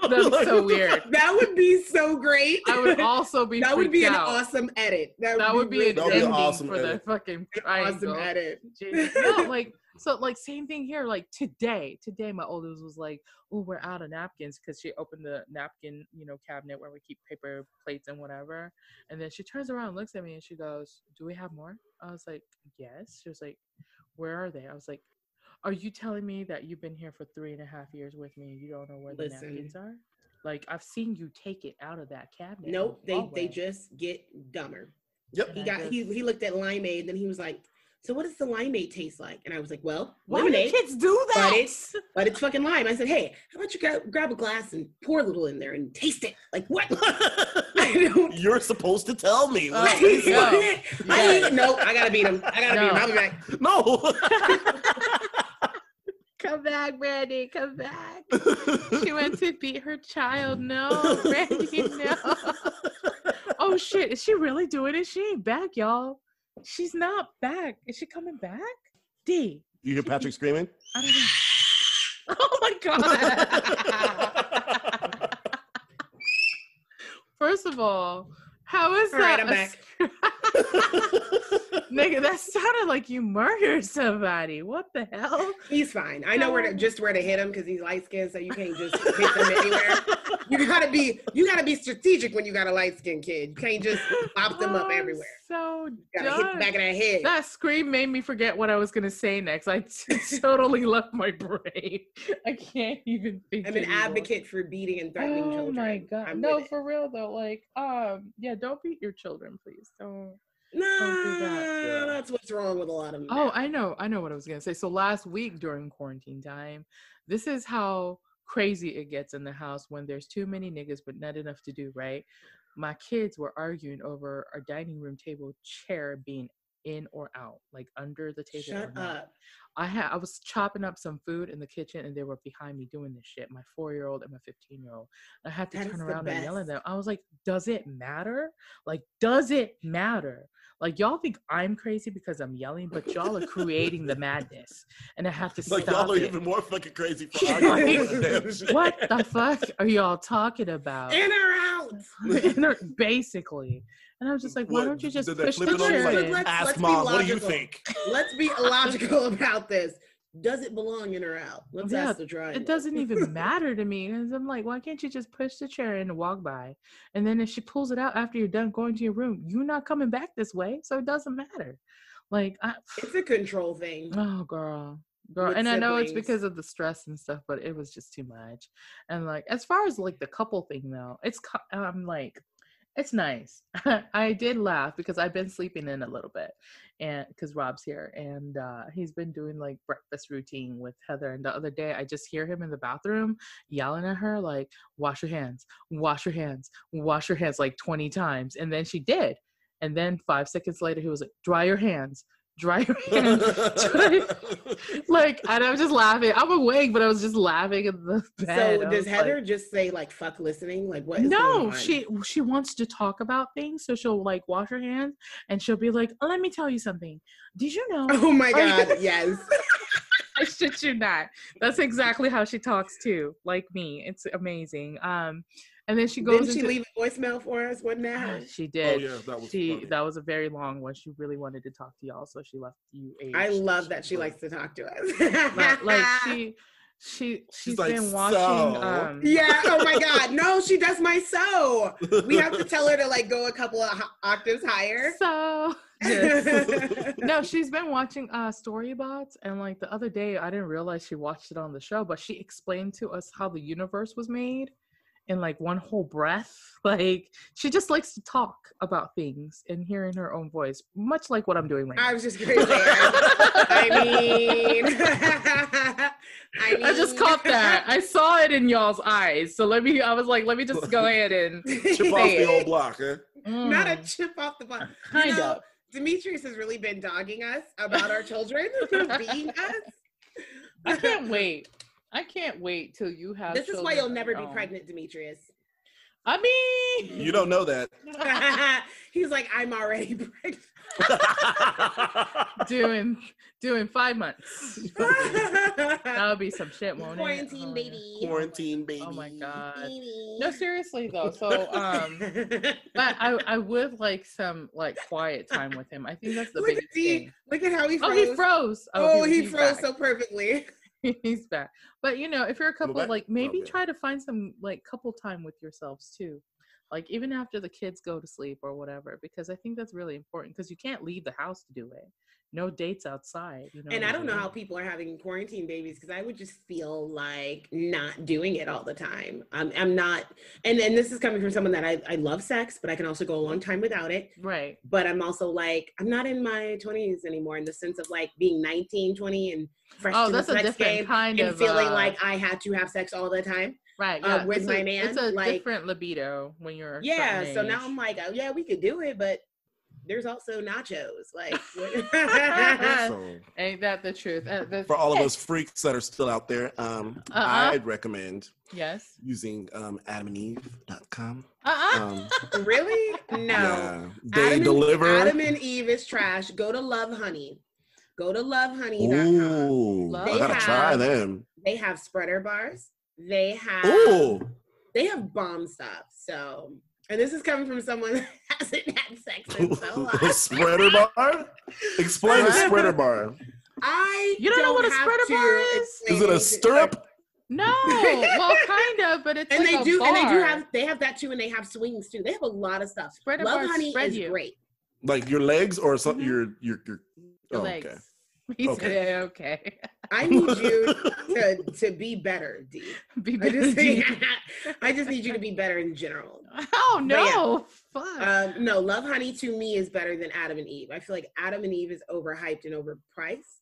that'd be Like, so weird That would be so great. I would also be that would freaked be an out. awesome edit. That would, that would be really an be an awesome for the edit. fucking triangle. awesome edit. Jesus. no, like so, like same thing here. Like today, today my oldest was like, "Oh, we're out of napkins," because she opened the napkin, you know, cabinet where we keep paper plates and whatever. And then she turns around, and looks at me, and she goes, "Do we have more?" I was like, "Yes." She was like, "Where are they?" I was like, "Are you telling me that you've been here for three and a half years with me? and You don't know where the napkins are?" Like I've seen you take it out of that cabinet. in Nope, the they they just get dumber. Yep. And He I got just- he he looked at limeade, then he was like, so what does the limeade taste like? And I was like, well, Why do kids do that? but it's but it's fucking lime. I said, hey, how about you grab, grab a glass and pour a little in there and taste it? Like what? You're supposed to tell me. What no. like. I ain't- no, I gotta beat him. I gotta beat him. I'll be back. No. Come back, Brandy. Come back. She went to beat her child. No, Brandy, no. Oh shit, is she really doing it? She ain't back, y'all. She's not back. Is she coming back? D. you hear Patrick screaming? I don't know. Oh my god. First of all, how is All right, that? Right, I'm a back. Nigga, that sounded like you murdered somebody. What the hell? He's fine. I know where to just where to hit him because he's light skinned, so you can't just hit him anywhere. You gotta be you gotta be strategic when you got a light skinned kid. You can't just pop them up Oh, everywhere. So You gotta hit the back of that head. That scream made me forget what I was gonna say next. I t- totally left my brain. I can't even think. I'm an anymore. advocate for beating and threatening Oh children. my god! I'm no, for real though. Like, um, yeah, don't beat your children, please. Don't. do Nah, that. Yeah. that's what's wrong with a lot of them. Oh, I know, I know what I was gonna say. So last week during quarantine time, this is how crazy it gets in the house when there's too many niggas but not enough to do. Right? My kids were arguing over our dining room table chair being in or out, like under the table. Shut or not. up. I had I was chopping up some food in the kitchen and they were behind me doing this shit. My four year old and my fifteen year old. I had to That turn around and yell at them. I was like, "Does it matter? Like, does it matter? Like, y'all think I'm crazy because I'm yelling, but y'all are creating the madness, and I have to say, like stop y'all are it. even more fucking crazy for like, over damn shit. what the fuck are y'all talking about? In or out. And they're- Basically, and I was just like, why What, don't you just push flip the it on chair like. Let's- Ask let's mom, what do you think? Let's be logical about this. Does it belong in or out? Let's Yeah, ask the triangle. it doesn't even matter to me because I'm like, why can't you just push the chair in and walk by? And then if she pulls it out after you're done going to your room, you're not coming back this way, so it doesn't matter. Like, I, It's a control thing. oh girl, girl, With and I know it's because of the stress and stuff, but it was just too much. And like, as far as like the couple thing though, it's I'm like, it's nice. I did laugh because I've been sleeping in a little bit, and because Rob's here and uh, he's been doing like breakfast routine with Heather. And the other day, I just hear him in the bathroom yelling at her like, "Wash your hands, wash your hands, wash your hands," like twenty times, and then she did. And then five seconds later, he was like, "Dry your hands, dry hands." like, and I was just laughing. I'm awake, but I was just laughing in the bed. So does was like- Heather just say like "fuck listening"? Like what? Is no she she wants to talk about things so she'll like wash her hands and she'll be like let me tell you something did you know Oh my god! yes. i shit you not that's exactly how she talks too like me it's amazing um and then she goes Didn't she into leave a voicemail for us? Wasn't that her? she Oh did yeah, that was she funny. that was a very long one she really wanted to talk to y'all so she left you a I love that she likes to talk to us. like, like she she she's like, been watching "So?" um Yeah. Oh my god. No, she does my so. We have to tell her to like go a couple of ho- octaves higher. so Yes. no, she's been watching uh Storybots, and like the other day, I didn't realize she watched it on the show, but she explained to us how the universe was made in like one whole breath. Like she just likes to talk about things and hearing her own voice, much like what I'm doing right now. I was just gonna say. I mean, I mean, I just caught that. I saw it in y'all's eyes. So let me. I was like, let me just go ahead and Chip off the it. old block, huh? Not a Mm, chip off the butt. kind you know, of. Demetrius has really been dogging us about our children being us. I can't wait. I can't wait till you have. This is why you'll never be own. pregnant, Demetrius. I mean, You don't know that. He's like, I'm already pregnant. doing doing five months. That would be some shit, won't it? Quarantine Oh, baby. Quarantine baby. Oh my god. Baby. No, seriously though. So um, but I I would like some like quiet time with him. I think that's the Look at biggest D. thing. Look at how he froze. Oh, he froze. Oh, he he's froze back. so perfectly. He's back. But you know, if you're a couple, like maybe Okay. try to find some like couple time with yourselves too. Like even after the kids go to sleep or whatever, because I think that's really important because you can't leave the house to do it. No dates outside. You know and I don't know how people are having quarantine babies because I would just feel like not doing it all the time. I'm, I'm not, and and this is coming from someone that I, I love sex, but I can also go a long time without it. Right. But I'm also like, I'm not in my 20s anymore in the sense of like being 19, 20 and fresh Oh, to that's the a different game kind and of feeling uh, like I had to have sex all the time. Right. uh, Yeah. with it's my a, man, It's a like- different libido when you're Yeah. certain So now. I'm like, oh, yeah, we could do it, but there's also nachos. Like, So, Ain't that the truth? Uh, the- for all of Hey, us freaks that are still out there, um, Uh-uh. I'd recommend Yes. using um, adamandeve.com. Uh-uh. Um, really? No. yeah, they Adam and, deliver. Adam and Eve is trash. Go to Lovehoney. Go to lovehoney.com. Ooh, I They gotta try them. They have spreader bars. They have Ooh, they have bomb stuff. So, and this is coming from someone that hasn't had sex in so long. spreader bar. Explain the What? spreader bar. I You don't know what a spreader bar is? Is it a stirrup? No. Well, kind of, but it's And like they a do, and they do have, they have that too, and they have swings too. They have a lot of stuff. Spreader Love bars Honey spread is you. great. Like your legs or something? Mhm. Your your your. Your Oh, legs. okay. He Okay. said, okay. I need you to to be better, D. Be I just, busy. I just need you to be better in general. oh But yeah. no. Fuck. Um, no, Lovehoney to me is better than Adam and Eve. I feel like Adam and Eve is overhyped and overpriced,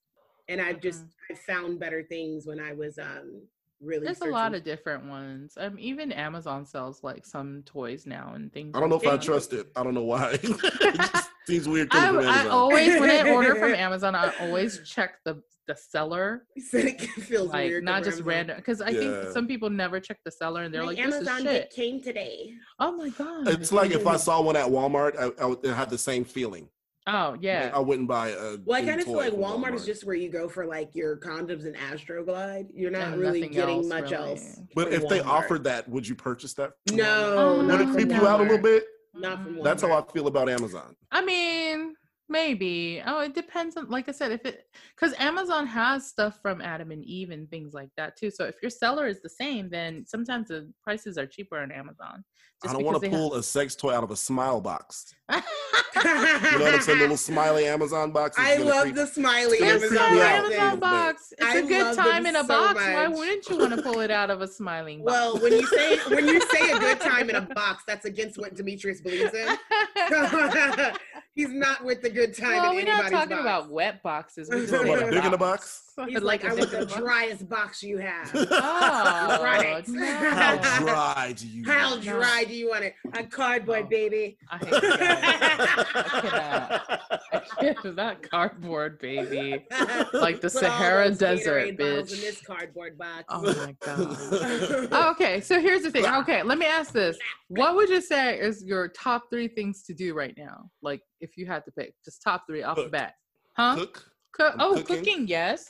and I've just I found better things when I was um really. There's a lot of different ones. Um, even Amazon sells like some toys now and things. I don't know like if I trust it. I don't know why. just seems weird I, I always when I order from Amazon, I always check the the seller, He said it feels like weird. not just Amazon. random. Because I think some people never check the seller and they're My like, "This Amazon is gift shit." came today. Oh my god. It's like if I saw one at Walmart, I, I would have the same feeling. oh Like, yeah. I wouldn't buy a. Well, I kind of feel like from Walmart is just where you go for like your condoms and Astroglide. You're not And really getting else, much really. else. But from if they Walmart. offered that, would you purchase that? no, Walmart? Oh, Would it oh, creep you out a little bit? Not from. That's how I feel about Amazon. I mean, maybe. Oh, it depends on, like I said, if it, because Amazon has stuff from Adam and Eve and things like that too. So if your seller is the same, then sometimes the prices are cheaper on Amazon. I don't want to because they pull a sex toy out of a smile box. You know what I'm saying? Little smiley Amazon box. I love creep- the smiley It's It's gonna not creep me an out. Amazon Amazon thing. box. It's I a good time in a so box. Why wouldn't you want to pull it out of a smiling box? Well, when you say when you say a good time in a box, that's against what Demetrius believes in. He's not with the good time well, in we're not talking box. about wet boxes. We're talking what, a big in a box? He's like, I want the dick in a box? driest box you have. Oh, Right. no. How dry oh, do you? How want it? dry do you want it? A cardboard, No. baby. I hate that. I cannot. that cardboard baby. Like the Put all Sahara those Desert, bitch. In this cardboard box. Oh my god. okay, so here's the thing. Okay, let me ask this. What would you say is your top three things to do right now? Like if you had to pick, just top three off the bat. Huh? Cook, Cook. I'm Oh, cooking. cooking. Yes.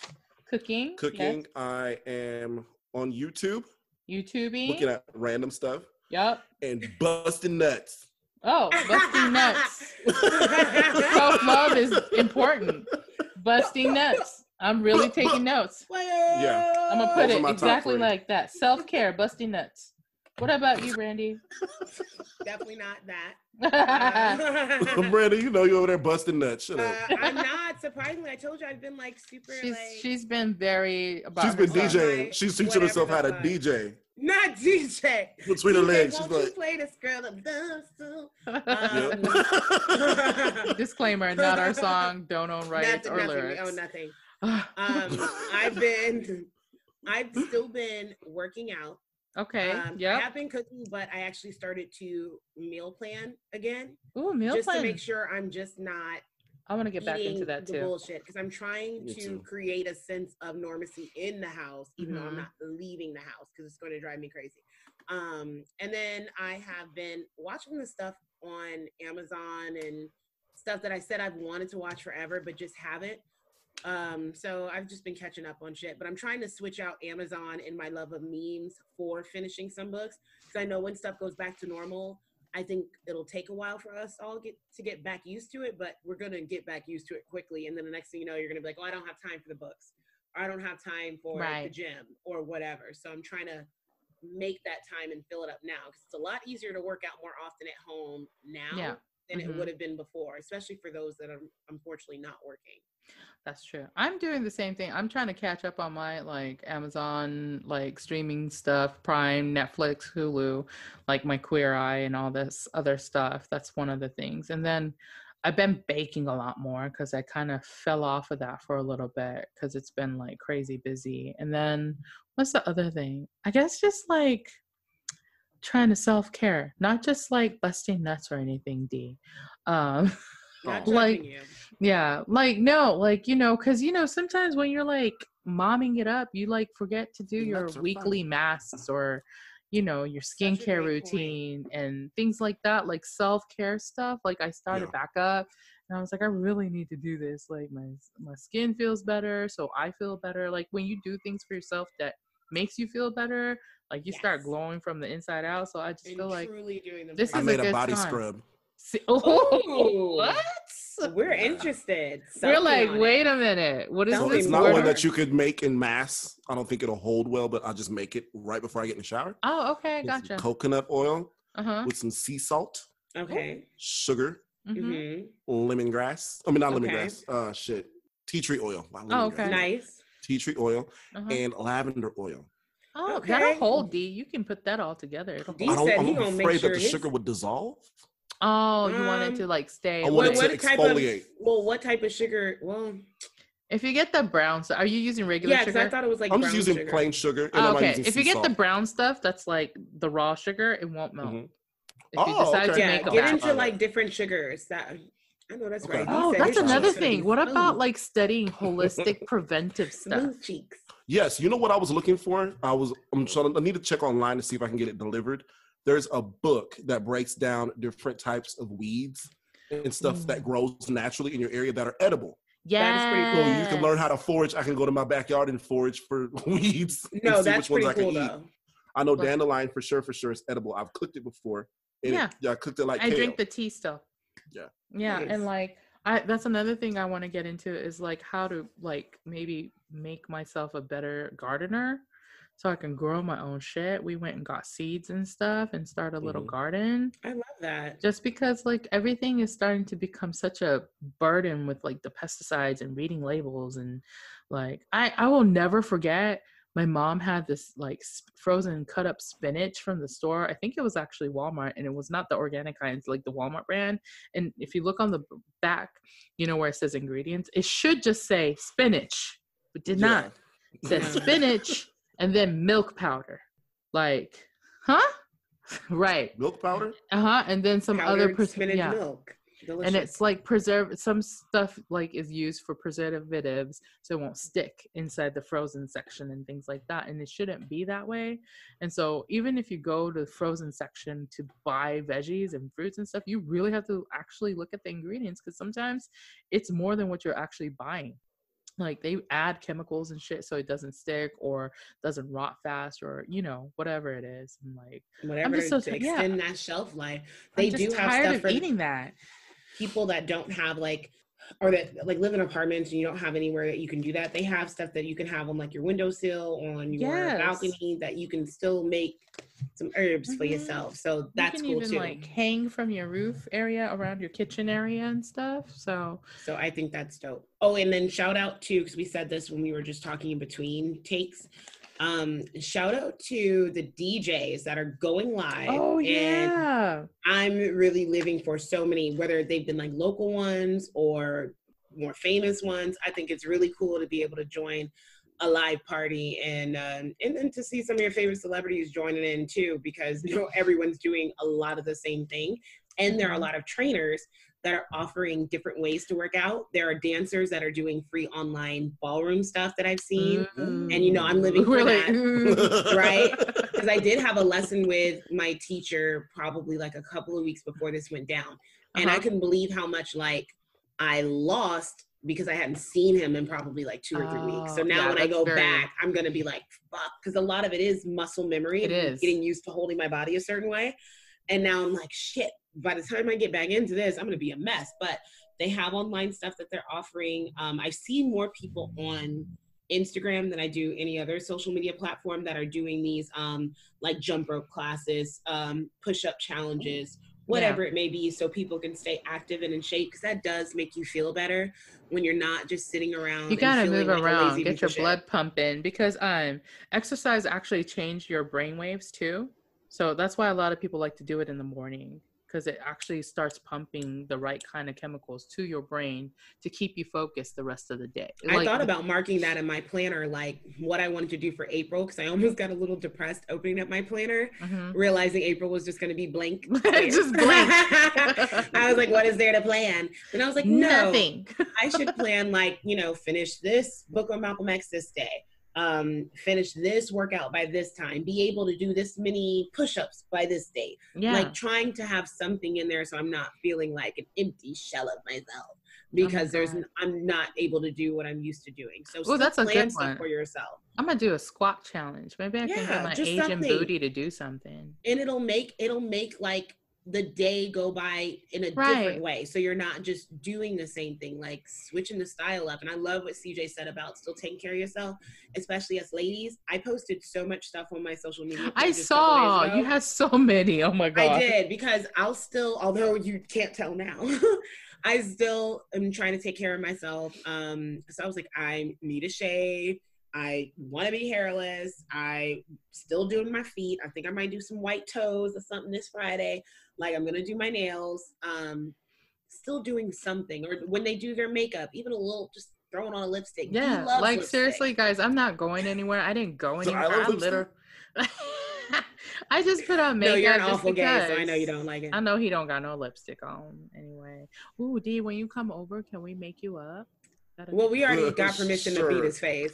Cooking. cooking. I am on YouTube Yes. YouTubing. looking at random stuff Yep. and busting nuts. Oh, busting nuts. Self love is important. Busting nuts. I'm really taking notes. Yeah. I'm gonna put are it exactly like that. Self care, busting nuts. What about you, Brandy? Definitely not that. She's Uh, Brandon, you know you're over there busting nuts. Shut uh, up. I'm not. Surprisingly, I told you I've been like super like she's been very about She's been herself. DJing. Like, She's teaching herself how to. DJ not DJ. between her DJ, legs. She's won't like, play this girl that loves to- Yep. Um, Disclaimer: Not our song. Don't own rights nothing, or nothing. lyrics. Oh, nothing. Um, I've been, I've still been working out. Okay. Um, I have been cooking, but I actually started to meal plan again, Ooh, meal just to make sure I'm just not I want to get back into eating that the too. bullshit because I'm trying Me to too. create a sense of normalcy in the house, even though I'm Mhm. not leaving the house because it's going to drive me crazy. Um, and then I have been watching the stuff on Amazon and stuff that I said I've wanted to watch forever, but just haven't. Um, so I've just been catching up on shit, but I'm trying to switch out Amazon and my love of memes for finishing some books because I know when stuff goes back to normal, I think it'll take a while for us all get to get back used to it, but we're gonna get back used to it quickly. And then the next thing you know, you're gonna be like, "Oh, I don't have time for the books, or I don't have time for the gym, or whatever." So I'm trying to make that time and fill it up now because it's a lot easier to work out more often at home now Yeah. than Mhm. it would have been before, especially for those that are unfortunately not working. That's true. I'm doing the same thing. I'm trying to catch up on my like Amazon like streaming stuff, Prime, Netflix, Hulu, like my Queer Eye and all this other stuff. That's one of the things. And then I've been baking a lot more because I kind of fell off of that for a little bit because it's been like crazy busy. And then what's the other thing? I guess just like trying to self care, not just like busting nuts or anything. D. Um, Not. Like- you. Yeah, like no, like you know, because you know sometimes when you're like momming it up, you like forget to do The your nuts are weekly masks or you know your skincare great point. routine and things like that, like self care stuff. Like I started Yeah. back up, and I was like, I really need to do this. Like my my skin feels better, so I feel better. Like when you do things for yourself that makes you feel better, like you start glowing from the inside out. So I just And feel like truly doing them. this I is a made a, good body time. scrub. See- oh, Ooh. what? We're interested. We're like, wait it. a minute. What is Tell So this? it's not more. one that you could make in mass. I don't think it'll hold well, but I'll just make it right before I get in the shower. Oh, okay, With some gotcha. Coconut oil Uh huh. with some sea salt, Okay. sugar, hmm hmm lemongrass. I mean, not Okay. lemongrass. Uh, shit. Tea tree oil. not Oh, okay. Nice. Tea tree oil Uh-huh. and lavender oil. Oh, Okay. that'll hold D. You can put that all together. It'll D I don't, said I'm he gonna make afraid sure that the his- sugar would dissolve. Oh, you want it Um, to like stay. I want away. it to type exfoliate. of well, what type of sugar? Well, If you get the brown stuff, are you using regular yeah, because sugar? I thought it was like I'm just using sugar. plain sugar. And Oh, I'm okay. using If you sea get the brown stuff, that's like the raw sugar. It won't melt. Mhm. If you Oh, decide okay. to Yeah, make get into Alright. like different sugars. That I know that's Okay. right. Oh, that's another cheeks gonna be thing. What about like studying holistic preventive stuff? smooth cheeks? Yes, you know what I was looking for? I was I'm trying To, I need to check online to see if I can get it delivered. There's a book that breaks down different types of weeds and stuff that Mm. grows naturally in your area that are edible. Yeah. That is pretty So you can learn how to forage. I can go to my backyard and forage for weeds. and No, see that's which ones pretty I can cool eat. though. I know Look. dandelion for sure, for sure is edible. I've cooked it before. And Yeah. It, yeah, I cooked it like I kale. drink the tea still. Yeah. Yeah, Nice. and like I that's another thing I want to get into is like how to like maybe make myself a better gardener so I can grow my own shit. We went and got seeds and stuff and start a little Mhm. garden I love that. just because like everything is starting to become such a burden with like the pesticides and reading labels and like I I will never forget my mom had this like frozen cut up spinach from the store. I think it was actually Walmart and it was not the organic kind, it's like the Walmart brand. And if you look on the back, you know where it says ingredients, it should just say spinach, but did not. It said spinach and then milk powder. Like, huh? right. Milk powder? Uh-huh. And then some other Powdered pres- spinach yeah milk. Delicious. and it's like preserve some stuff like is used for preservatives so it won't stick inside the frozen section and things like that and it shouldn't be that way and so even if you go to the frozen section to buy veggies and fruits and stuff you really have to actually look at the ingredients because sometimes it's more than what you're actually buying like they add chemicals and shit so it doesn't stick or doesn't rot fast or you know whatever it is and like whatever just so to ti- yeah. extend that shelf life. I'm They do have stuff for eating that people that don't have like or that like live in apartments and you don't have anywhere that you can do that. They have stuff that you can have on like your windowsill, on your Yes. balcony that you can still make some herbs for Mhm. yourself. So that's cool too. you can cool even too. like hang from your roof area around your kitchen area and stuff. So So I think that's dope. Oh, and then shout out to because we said this when we were just talking in between takes. Um, shout out to the DJs that are going live. oh and yeah, I'm really living for so many, whether they've been like local ones or more famous ones. I think it's really cool to be able to join a live party and um, and then to see some of your favorite celebrities joining in too, because you know everyone's doing a lot of the same thing, and there are a Mhm. lot of trainers that are offering different ways to work out. There are dancers that are doing free online ballroom stuff that I've seen. And, you know, I'm living for like, that. Right? because I did have a lesson with my teacher probably like a couple of weeks before this went down. And I Uh-huh. couldn't believe how much like I lost because I hadn't seen him in probably like two or three weeks. So Oh, now yeah, when I go very- back, I'm gonna be like, fuck, because a lot of it is muscle memory. It is. getting used to holding my body a certain way. And now I'm like, shit, by the time I get back into this, I'm gonna be a mess. But they have online stuff that they're offering. Um, I've seen more people on Instagram than I do any other social media platform that are doing these um, like jump rope classes, um, push up challenges, whatever it may be, so people can stay active and in shape. Because that does make you feel better when you're not just sitting around. You gotta move like around, get your shit. blood pumping because um exercise actually change your brain waves too. So that's why a lot of people like to do it in the morning because it actually starts pumping the right kind of chemicals to your brain to keep you focused the rest of the day. I Like, thought about marking that in my planner, like what I wanted to do for April, because I almost got a little depressed opening up my planner, Mhm. realizing April was just going to be blank. Just blank. I was like, what is there to plan? And I was like, no, nothing. I should plan like, you know, finish this book on Malcolm X this day. Um, finish this workout by this time, be able to do this many push-ups by this date. yeah. Like trying to have something in there so I'm not feeling like an empty shell of myself because there's God. n- I'm not able to do what I'm used to doing. So Ooh, that's a good one. for yourself. I'm gonna do a squat challenge. Maybe I can Yeah, get my Asian something. booty to do something. And it'll make it'll make like the day go by in a Right. different way. So you're not just doing the same thing, like switching the style up. And I love what CJ said about still taking care of yourself, especially as ladies. I posted so much stuff on my social media. I page just a couple days saw you had so many. Oh my god. I did because I'll still, although you can't tell now, I still am trying to take care of myself. Um, so I was like, I need a shave. I want to be hairless. I still doing my feet. I think I might do some white toes or something this Friday. Like I'm gonna do my nails. Um, still doing something. Or when they do their makeup, even a little, just throwing on a lipstick. Yeah, loves like lipstick. seriously, guys, I'm not going anywhere. I didn't go So I anywhere. I, literally, I just put on makeup. No, you're an just awful gay, so I know you don't like it. I know he don't got no lipstick on anyway. Ooh, D, when you come over, can we make you up? That'd Well, we already got permission to beat his face.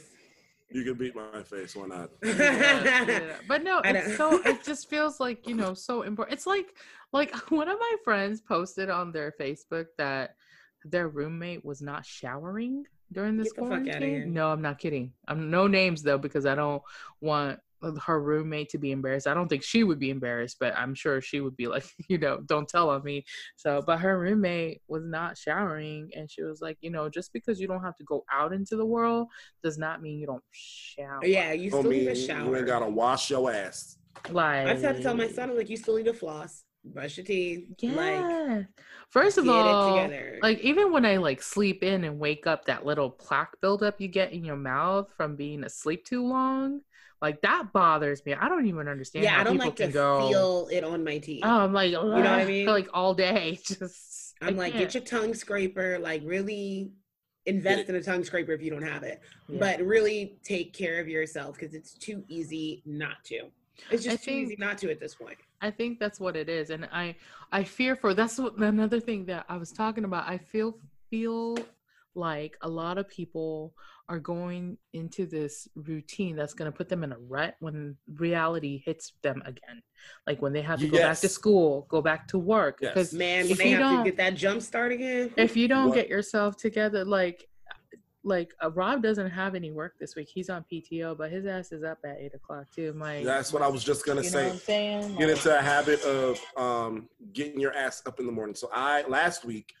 You can beat my face. Why not? Yeah, yeah. But no, it's so it just feels like you know so important. It's like like one of my friends posted on their Facebook that their roommate was not showering during this Get the fuck outta quarantine. here. No, I'm not kidding. I'm no names though because I don't want her roommate to be embarrassed. I don't think she would be embarrassed, but I'm sure she would be like, you know, don't tell on me. So, but her roommate was not showering and she was like, you know, just because you don't have to go out into the world does not mean you don't shower. Yeah, you I still need mean, a you ain't gotta wash your ass. Like I just had to tell my son, I'm like, you still need to floss, brush your teeth, Yeah. like First of all, like even when I like sleep in and wake up, that little plaque buildup you get in your mouth from being asleep too long, like that bothers me. I don't even understand. yeah, how I don't people like to go. feel it on my teeth. Oh, I'm like, you know what I mean? Like all day, just. I I'm like, can't. get your tongue scraper, like really invest in a tongue scraper if you don't have it, Yeah. but really take care of yourself because it's too easy not to. It's I just too easy not to at this point. I think that's what it is, and I I fear for that's what another thing that I was talking about. I feel feel like a lot of people are going into this routine that's going to put them in a rut when reality hits them again, like when they have to go back to school, go back to work. Yes. Because Man, when if they you have don't- to get that jump start again. if you don't What- get yourself together, like like uh, Rob doesn't have any work this week. He's on PTO, but his ass is up at eight o'clock too. My That's what I was just gonna you know say. what I'm saying? get Like- into a habit of um, getting your ass up in the morning. So I last week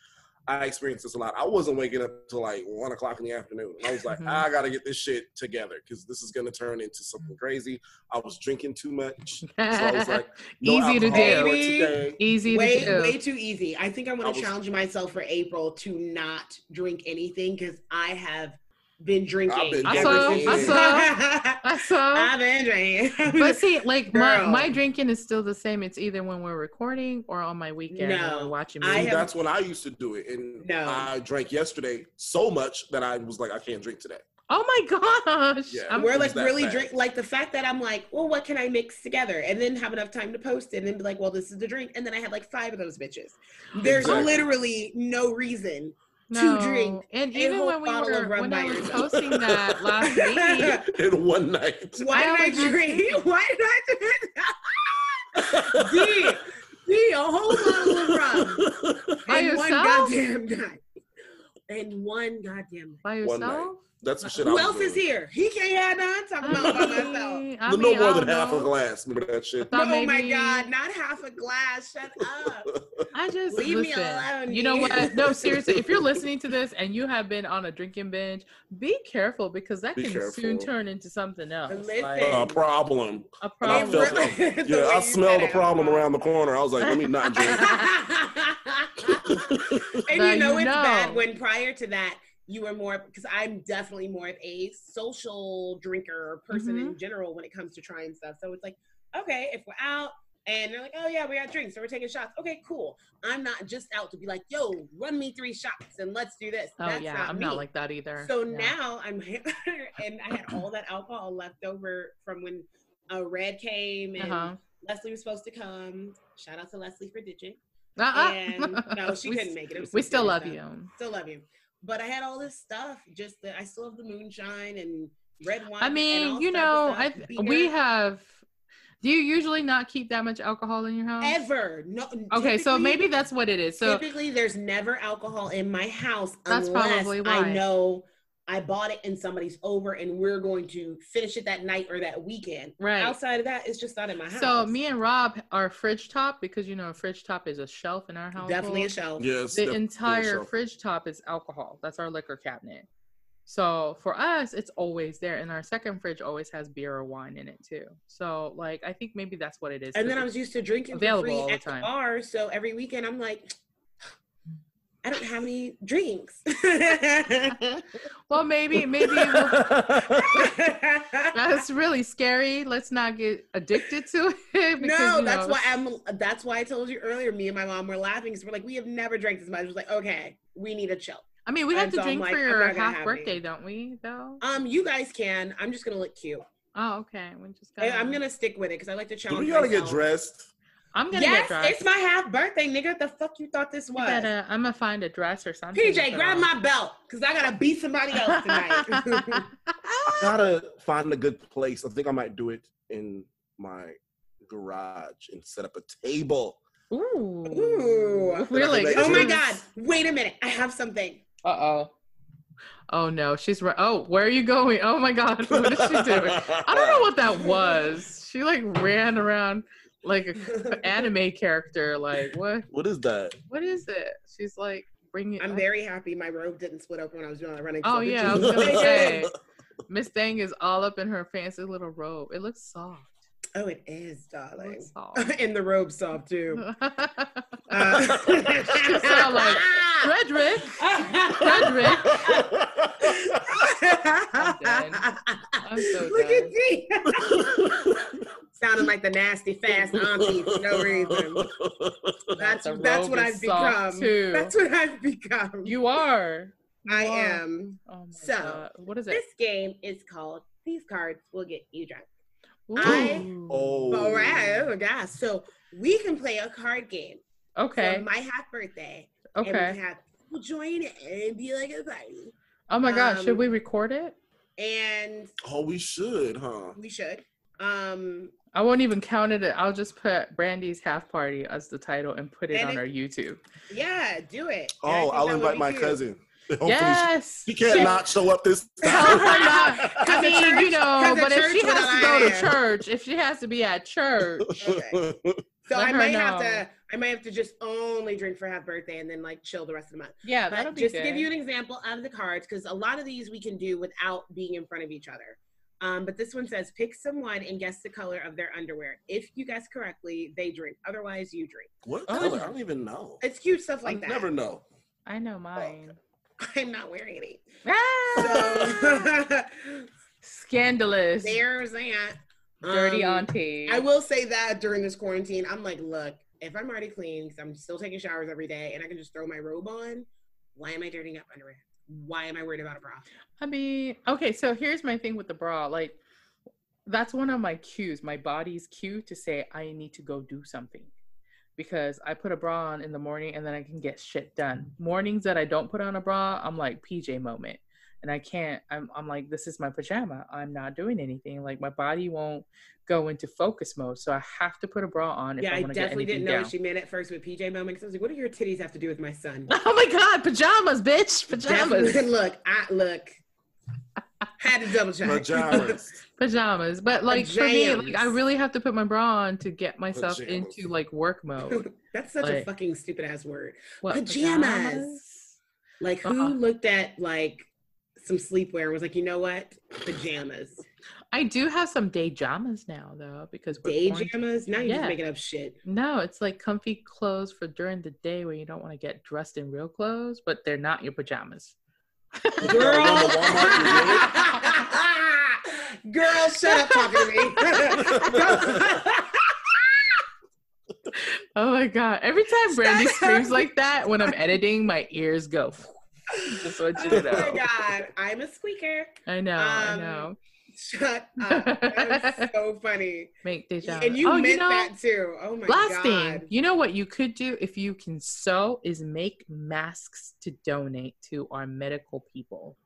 I experienced this a lot. I wasn't waking up till like one o'clock in the afternoon. I was like, Mhm. I gotta get this shit together because this is gonna turn into something crazy. I was drinking too much, so I was like, no Easy to do. for Baby. today. Easy way to do. way too easy. I think I'm gonna was- challenge myself for April to not drink anything because I have been drinking. been I ever saw, since- I saw, I saw. I've been drinking. But see, like my, Girl. my drinking is still the same. It's either when we're recording or on my weekend No, we're watching I movies. See, have- that's when I used to do it, and No. I drank yesterday so much that I was like, I can't drink today. oh my gosh! Yeah. We're like really bad. drink like the fact that I'm like, well, what can I mix together? And then have enough time to post it and then be like, well, this is the drink. And then I had like five of those bitches. There's Exactly. literally no reason no. to drink And a even whole when we were when I was yourself. posting that last week, in one night. Why I did only I drink? Why did I do it? D, D, a whole bottle of rum. By in one goddamn night. In one goddamn night. by One night. yourself. That's the shit. I Who was else is here? He can't have none. Talking about by myself. I, mean, no more I than don't half a glass. Remember that shit? thought oh my god, not half a glass. Shut up. I just Leave me listen. alone, you know what? No, seriously. If you're listening to this and you have been on a drinking binge, be careful because that Be can soon turn into something else. Listen. Like, A problem. a And I problem. felt, really- yeah, I you smelled said the it, problem around the corner. I was like, let me not drink. and Now you know you it's know. bad when prior to that you were more because I'm definitely more of a social drinker person Mm-hmm. in general when it comes to trying stuff. So it's like, okay, if we're out and they're like, oh yeah, we got drinks, so we're taking shots. Okay, cool. I'm not just out to be like, yo, run me three shots and let's do this. Oh That's yeah, not I'm me. not like that either. So Yeah. now I'm and I had all that alcohol left over from when uh, Red came and Uh-huh. Leslie was supposed to come. Shout out to Leslie for ditching. Uh-uh. And no, she We couldn't make it. it We still love stuff. you. Still love you. But I had all this stuff. Just that I still have the moonshine and red wine. I mean, you know, I we have. Do you usually not keep that much alcohol in your house? ever no. Okay, so maybe that's what it is. So typically there's never alcohol in my house That's unless probably I why. know I bought it and somebody's over and we're going to finish it that night or that weekend. right. Outside of that, it's just not in my house. So me and Rob are fridge top because you know a fridge top is a shelf in our house. definitely a shelf. Yes. the entire so. fridge top is alcohol. That's our liquor cabinet. So for us, it's always there, and our second fridge always has beer or wine in it too. So like, I think maybe that's what it is. And then I was used to drinking available free all the at the time. bar. So every weekend I'm like, I don't have any drinks. well, maybe maybe we'll- that's really scary. Let's not get addicted to it. because, no, you that's know, why I'm. That's why I told you earlier. Me and my mom were laughing because we're like, we have never drank this much. It was like, okay, we need a chill. I mean, we have and to so drink like, for your half have birthday, any. don't we? Though. Um, you guys can. I'm just gonna look cute. Oh, okay. We just I, got. I'm gonna stick with it because I like to Do challenge. we gotta get dressed? I'm gonna Yes, get dressed. it's my half birthday, nigga. The fuck you thought this was? gotta, I'm gonna find a dress or something. PJ, grab my belt because I gotta beat somebody else tonight. I gotta find a good place. I think I might do it in my garage and set up a table. Ooh. Ooh. Really? Make oh my god! Wait a minute. I have something. Uh oh. Oh no, she's right. Oh, where are you going? Oh my god, what is she doing? I don't know what that was. She like ran around like a anime character. Like what? What is that? What is it? She's like bringing. I'm very happy my robe didn't split open when I was doing the running. Oh, so yeah, I was gonna say. Miss Thang is all up in her fancy little robe. It looks soft. Oh, it is, darling. looks soft. and the robe soft too. Uh, sound like Frederick. Frederick. dead. I'm so Look dead. at me. Sounding like the nasty fast auntie for no reason. That's The that's robe what is I've become. too. That's what I've become. You are. You I are. am. Oh my So, God. What is it? This game is called These Cards Will Get You Drunk. Ooh. I- Oh. All right. Oh my gosh. So we can play a card game Okay. for my half birthday. And we Okay. can have people join it and be like a party. Oh my God. Should um, we record it? And Oh, we should, huh? we should. Um I won't even count it. I'll just put Brandy's half party as the title and put it And on it- our YouTube. yeah, do it. Oh, I'll invite my cute. cousin. Hopefully Yes. she, she can't not show up this Tell her not. I Cause the mean, you know, but if she has to go to church, if she has to be at church, Okay. So Let I her might have to I might have to just only drink for half birthday and then like chill the rest of the month. yeah, that'll be just good. to give you an example of the cards, because a lot of these we can do without being in front of each other. Um, but this one says pick someone and guess the color of their underwear. If you guess correctly, they drink. Otherwise, you drink. what Oh. color? I don't even know. It's cute stuff I like that. never know. I know mine. I'm not wearing any. Ah! So Scandalous. there's that. Dirty Um, auntie. I will say that during this quarantine, I'm like, look, if I'm already clean, because I'm still taking showers every day, and I can just throw my robe on, why am I dirtying up underwear? Why am I worried about a bra? I mean, okay, so here's my thing with the bra. Like, that's one of my cues. My body's cue to say I need to go do something. Because I put a bra on in the morning and then I can get shit done. Mornings that I don't put on a bra, I'm like PJ moment. And I can't, I'm, I'm like, this is my pajama. I'm not doing anything. Like, my body won't go into focus mode. So I have to put a bra on if yeah, I I want to get definitely didn't know down. what she meant at first with PJ moment. Because I was like, what do your titties have to do with my son? Oh my God, pajamas, bitch. Pajamas. Definitely- look, I look. Had to double check. Pajamas. pajamas. But like for me, like I really have to put my bra on to get myself Pajamas. into like work mode. That's such a fucking stupid ass word. What Pajamas. Like who Uh-uh. looked at like some sleepwear and was like, you know what? Pajamas. I do have some day jamas now though because we're Day quarantined. jamas? Now you're Yeah. just making up shit. No, it's like comfy clothes for during the day when you don't want to get dressed in real clothes, but they're not your pajamas. Girl. Girl, shut up talking to me. Oh my god! Every time Brandy screams like that when I'm editing, my ears go. Just want you oh to know. my god, I'm a squeaker. I know, I Um, know. Shut up. That's so funny. Make day jamas. And you oh, meant you know, that too. Oh my god. last thing, you know what you could do if you can sew is make masks to donate to our medical people.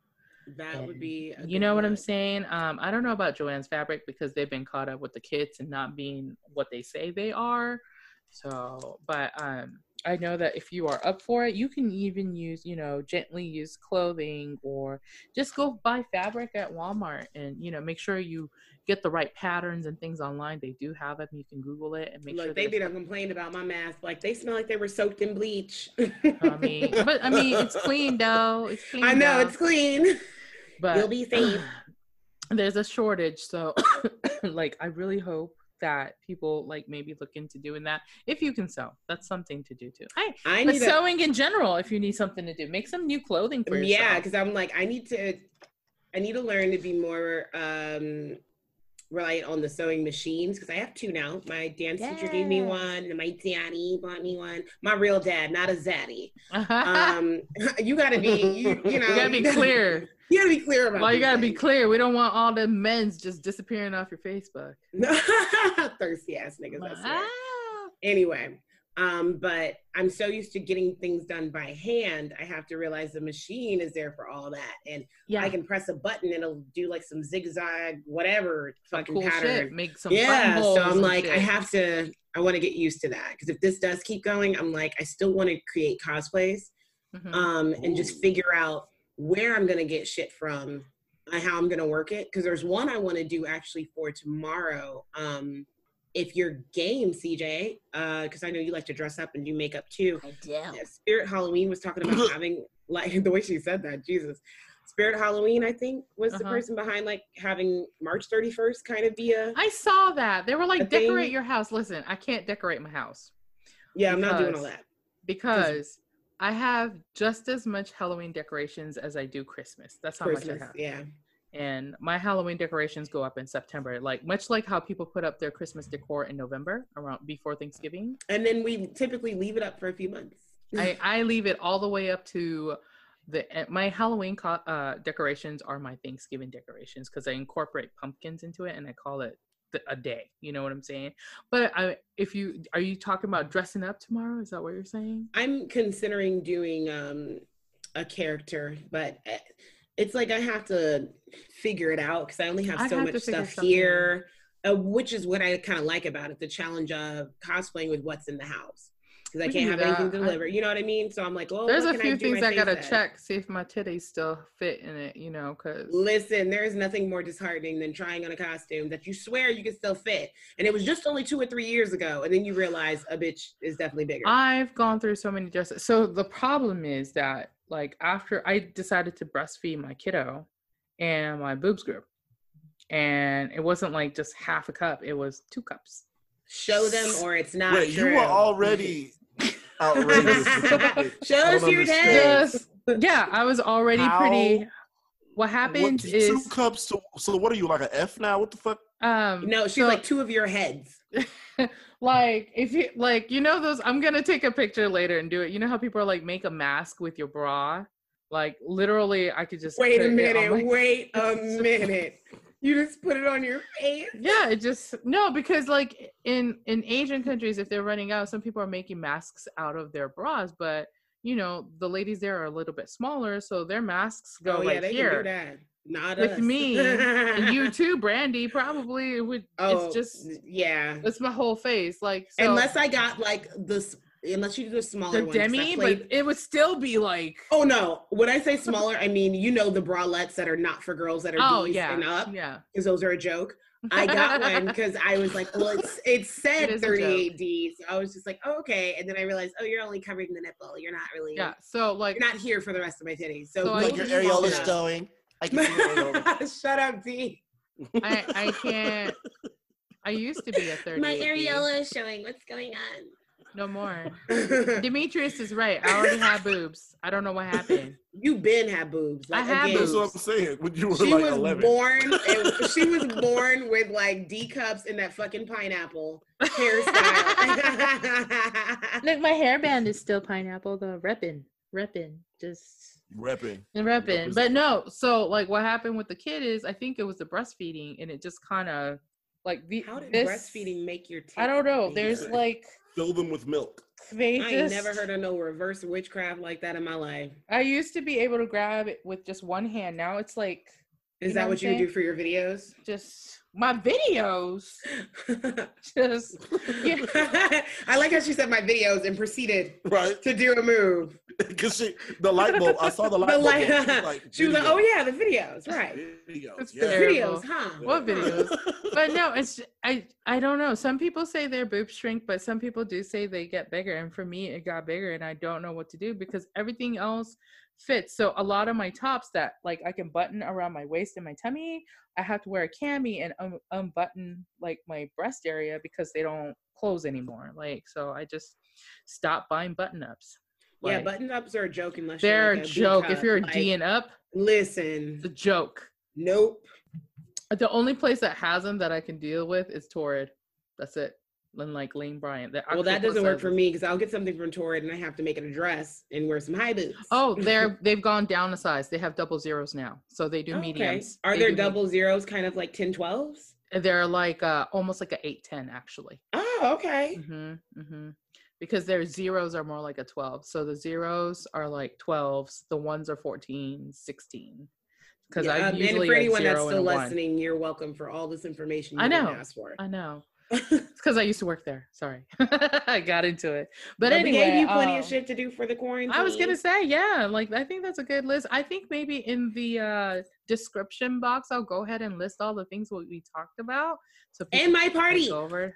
That would be. You good know what I'm saying? Um, I don't know about Joanne's fabric because they've been caught up with the kits and not being what they say they are. So, but um, I know that if you are up for it, you can even use, you know, gently use clothing or just go buy fabric at Walmart and, you know, make sure you get the right patterns and things online. They do have them. You can Google it and make Look, sure they that be it's done complained about my mask. Like they smell like they were soaked in bleach. I mean, but I mean, it's clean though. It's clean. I know though. it's clean. but You'll be safe. there's a shortage so like i really hope that people like maybe look into doing that if you can sew that's something to do too. Hey I but sewing in general if you need something to do make some new clothing for yourself. yeah, because I'm like I need to, I need to learn to be more um reliant on the sewing machines because I have two now. My dance teacher gave me one, and my daddy bought me one. My real dad, not a zaddy. um, you gotta be, you, you know, you gotta be clear You gotta be clear about. well you gotta be clear we don't want all the men's just disappearing off your facebook thirsty ass niggas. Ah. anyway um but i'm so used to getting things done by hand i have to realize the machine is there for all that. And yeah. i can press a button and it'll do like some zigzag whatever fucking cool pattern. shit make some yeah so i'm and like i have to i want to get used to that. Because if this does keep going i'm like i still want to create cosplays Mhm. um and just figure out where i'm gonna get shit from and how i'm gonna work it. Because there's one i want to do actually for tomorrow um if you're game cj uh because i know you like to dress up and do makeup too I do. yeah, spirit halloween was talking about having like the way she said that jesus spirit halloween i think was the Uh-huh. person behind like having march 31st kind of be a I saw that. They were like, A thing- decorate your house. Listen, I can't decorate my house yeah i'm not doing all because- that because I have just as much Halloween decorations as I do Christmas. That's how much I christmas have. yeah And my Halloween decorations go up in September, like much like how people put up their Christmas decor in November around before Thanksgiving. and then we typically leave it up for a few months I, I leave it all the way up to the eh, my Halloween co- uh, decorations are my Thanksgiving decorations because I incorporate pumpkins into it and I call it a day. You know what I'm saying? But I, if you are you talking about dressing up tomorrow? Is that what you're saying? I'm considering doing um a character, but uh, it's like I have to figure it out because I only have so have much stuff here, uh, which is what I kind of like about it the challenge of cosplaying with what's in the house. Because I can can't have anything that. I- delivered. You know what I mean? So I'm like, well, There's a few I things I gotta check, see if my titties still fit in it. You know, because Listen, there is nothing more disheartening than trying on a costume that you swear you can still fit. And it was just only two or three years ago. And then you realize a bitch is definitely bigger. I've gone through so many dresses. So the problem is that like after I decided to breastfeed my kiddo and my boobs grew. And it wasn't like just half a cup, it was two cups. Show them or it's not Wait, you were already outrageous. Show us your understand. tits. Just yeah, I was already How- pretty what happens What, is two cups. To, so what are you like an F now? What the fuck? um No, she's so- like two of your heads. like if you like you know those i'm gonna take a picture later and do it you know how people are like make a mask with your bra like literally i could just Wait a minute. my- Wait a minute. You just put it on your face. yeah it just no because like in in asian countries if they're running out some people are making masks out of their bras but you know the ladies there are a little bit smaller so their masks go oh, yeah, right they here can do that. Not with us. me and you too brandy probably it would Oh, it's just yeah. it's my whole face like so, Unless I got like this unless you do the smaller The ones. 'cause demi, played- but it would still be like. Oh no! When I say smaller, I mean you know the bralettes that are not for girls that are Oh D's yeah, and up, yeah. because those are a joke. I got one because I was like, well, it's it It said is a 38 D, so I was just like, oh, okay. And then I realized, oh, you're only covering the nipple. You're not really. Yeah. So like, You're not here for the rest of my titties. So, So Like your usually- small areola showing. I can see your areola. Shut up, D. I I can't. I used to be a 38. My D. areola is showing. What's going on? No more. Demetrius is right. I already had boobs. I don't know what happened. you been had boobs. I have again, That's what I'm saying. When you were She like was 11. born. it- she was born with like D cups and that fucking pineapple hairstyle. Look, my hairband is still pineapple though. Reppin', reppin', just Repping. reppin'. But no, so like what happened with the kid is I think it was the breastfeeding, and it just kind of like the How did this, breastfeeding make your? I don't know. tits There's bigger? like Fill them with milk. they I ain't just. never heard of no reverse witchcraft like that in my life. I used to be able to grab it with just one hand. Now it's like Is that what what I'm you do for your videos? just my videos. Just yeah. I like how she said my videos and proceeded Right? to do a move. Because she, the light bulb, I saw the light The bulb. light- go. She was like, She was like, "Oh yeah, the videos, right? Videos. It's The Yeah. Videos, huh?" What videos? but no, it's I I don't know. Some people say their boobs shrink, but some people do say they get bigger. And for me, it got bigger, and I don't know what to do because everything else fits. So a lot of my tops that like I can button around my waist and my tummy, I have to wear a cami and un- unbutton like my breast area because they don't close anymore. Like so, I just stopped buying button ups. Yeah, button ups are a joke unless they're you're a like joke. If you're a like, D and up, listen, the joke. nope. The only place that has them that I can deal with is Torrid. That's it. And like Lane Bryant. The Well, that doesn't work for me because I'll get something from Torrid and I have to make it a dress and wear some high boots. Oh, they're they've gone down a size. They have double zeros now, so they do okay. mediums. Are They there double zeros, kind of like 10 12s? They're like uh almost like a eight ten actually. Oh, okay. hmm hmm Because their zeros are more like a twelve. So the zeros are like twelves. The ones are 14, 16. Because Yeah, I um, usually and for anyone that's still a one. listening, you're welcome for all this information you I know. ask for. I know. It's because I used to work there. Sorry, I got into it. But But anyway, gave you plenty um, of shit to do for the quarantine. I was gonna say, yeah, like I think that's a good list. I think maybe in the uh description box, I'll go ahead and list all the things what we talked about. So people and my party. over.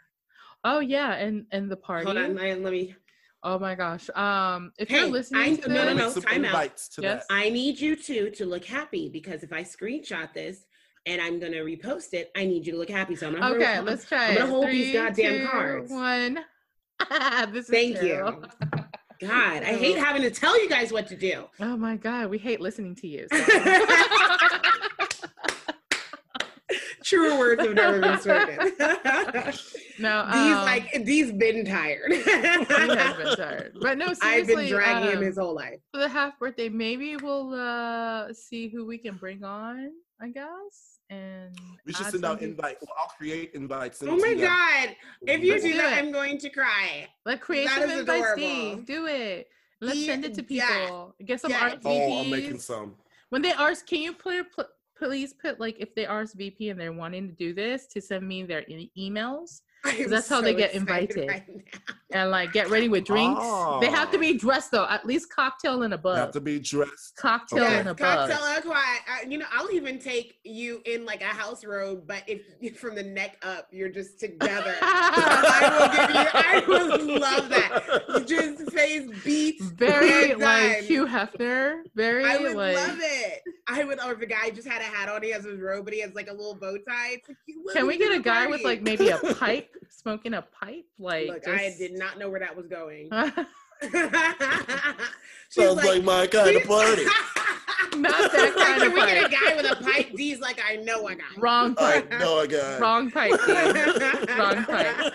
Oh yeah, and and the party. Hold on, I- let me. Oh my gosh. Um, if Hey, you're listening I- to no, no, this, no. Make some time out. to Yes. I need you two to look happy because if I screenshot this and I'm gonna repost it, I need you to look happy. So I'm gonna okay, hold- let's try I'm gonna hold these goddamn two, cards. One. this is Thank terrible. you. God, I hate having to tell you guys what to do. Oh my god, we hate listening to you. True words have never been spoken. no, these um, like these been tired. he has been tired. But no, seriously, I've been dragging him um, his whole life. for the half birthday, maybe we'll uh see who we can bring on, I guess. And We should add send out invites. Well, I'll create invites. Oh my god! If you do do that, it. I'm going to cry. Like create That some is invites. Steve. Do it. Let's Ye- send it to yeah. people. Get some Yeah. RSVPs. Oh, I'm making some. When they are, can you put pl- please put like if they RSVP and they're wanting to do this to send me their e- emails I'm that's how they get invited. right and like get ready with drinks. They have to Oh. be dressed though, at least cocktail and above. You have to be dressed. Cocktail Okay. and Yes, above. cocktail and quiet. Uh, you know, I'll even take you in like a house robe, but if from the neck up, you're just together. I will give you. I would love that. You just face beats. Very like done. Hugh Hefner. Very I would like. love it. I would. Or if a guy just had a hat on, he has his robe, but he has like a little bow tie. Like, Can we get a the guy with like maybe a pipe, smoking a pipe? Like, Look, I did not know where that was going. Sounds like, my kind of party. Not that Like, kind Can of we get a pipe. guy with a pipe? D's like, I know a guy. Wrong I pipe. know a guy. Wrong pipe. dude. Wrong pipe.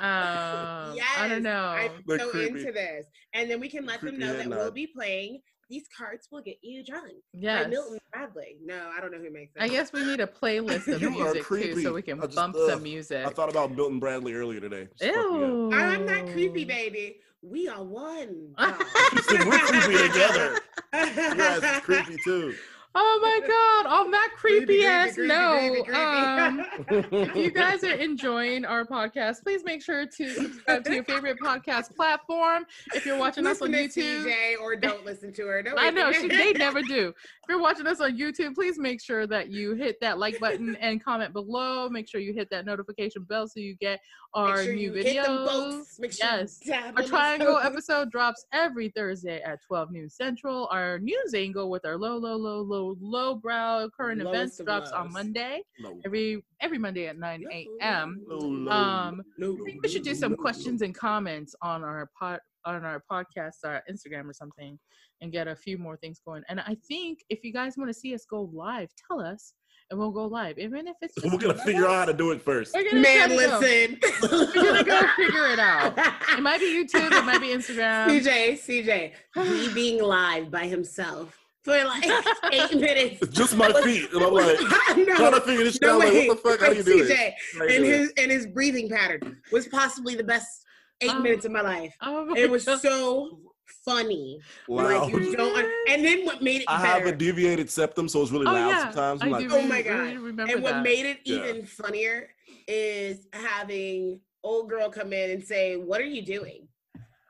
Um, yes, I don't know. I'm They're so creepy. into this. And then we can let them know that we'll be playing These Cards Will Get You Drunk Yeah, Milton Bradley. No, I don't know who makes that. I guess we need a playlist of You are music too, so we can just- bump ugh. some music. I thought about Milton Bradley earlier today. Just fucked me up. Ew. I'm not creepy, baby. We are one. You said we're creepy together. Your ass is creepy too. Oh my god! On that creepy ass note, um, if you guys are enjoying our podcast, please make sure to subscribe to your favorite podcast platform. If you're watching us on YouTube, CJ or don't listen to her. Don't I know she, they never do. If you're watching us on YouTube, please make sure that you hit that like button and comment below. Make sure you hit that notification bell so you get our sure new videos. sure yes. Our triangle episode drops every Thursday at 12 noon central. Our news angle with our low, low, low, low, low brow current Lowest events drops on. Monday. No. Every every Monday at 9 a.m. No, no, Um, I think we should do some questions and comments on our pod on our podcast, our Instagram or something, and get a few more things going. And I think if you guys want to see us go live, tell us, and we'll go live, even if it's. We're gonna figure out how to do it first. Man, try go. listen. We're gonna go figure it out. It might be YouTube. It might be Instagram. CJ, CJ, he being live by himself for like eight minutes. Just my feet, and I'm like no, trying to figure this shit no out. Like, what the fuck? How do you do CJ, this? How do you and his and his breathing pattern was possibly the best eight Oh. minutes of my life. Oh my It was God. so funny. Wow. Like you don't. And then what made it I have a deviated septum, so it's really Oh, loud yeah. sometimes. I I'm like, do Oh my God. remember and what that. made it Yeah. even funnier is having old girl come in and say, "What are you doing?"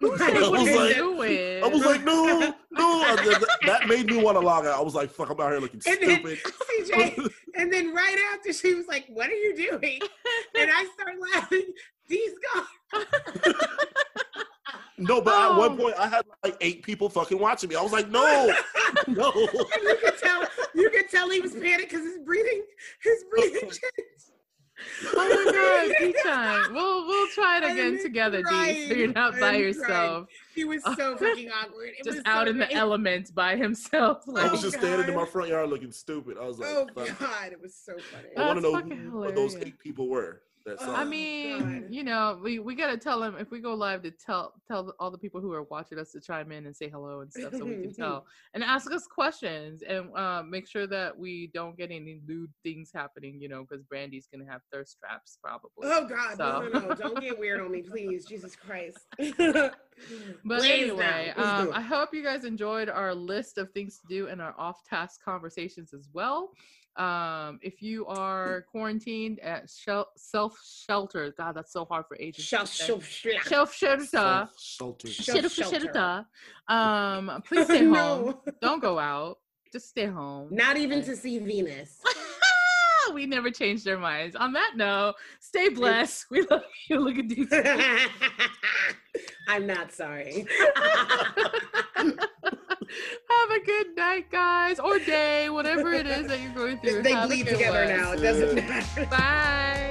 I was like- doing? I was like, no, no. That- That made me want to log out. I was like, fuck, I'm out here looking And then stupid. CJ, and then right after she was like, "What are you doing?" and I start laughing. These guys. No, but at one oh. point I had like eight people fucking watching me. I was like, no, no. You could tell, you could tell he was panicked because his breathing, his breathing changed. Oh my god, tea time. We'll we'll try it again together, D. So crying. you're not by I'm yourself. He was so fucking awkward. It Just was out so in the great. elements by himself. Oh, I was Oh, just standing in my front yard looking stupid. I was like, Oh fuck. god, it was so funny. I want to know fucking who what those eight people were. That Oh, I mean, God. you know, we, we gotta tell them if we go live to tell tell all the people who are watching us to chime in and say hello and stuff, so we can tell and ask us questions and uh, make sure that we don't get any lewd things happening. You know, because Brandy's gonna have thirst traps probably. Oh God, So. no, no, no! Don't get weird on me, please, Jesus Christ. But Please anyway, um. I hope you guys enjoyed our list of things to do and our off-task conversations as well. Um, if you are quarantined at shel- self-shelter, God, that's so hard for agents. Shel- to say. shel- shel- Self-shelter. Self-shelter. Shel- Shelter. shelter. Um, please stay home. No. Don't go out. Just stay home. Not even to see Venus. we never changed our minds. On that note, stay blessed. We love you. Look at these. I'm not sorry. Have a good night, guys, or day, whatever it is that you're going through. they Have bleed together one. now. It doesn't matter. Bye.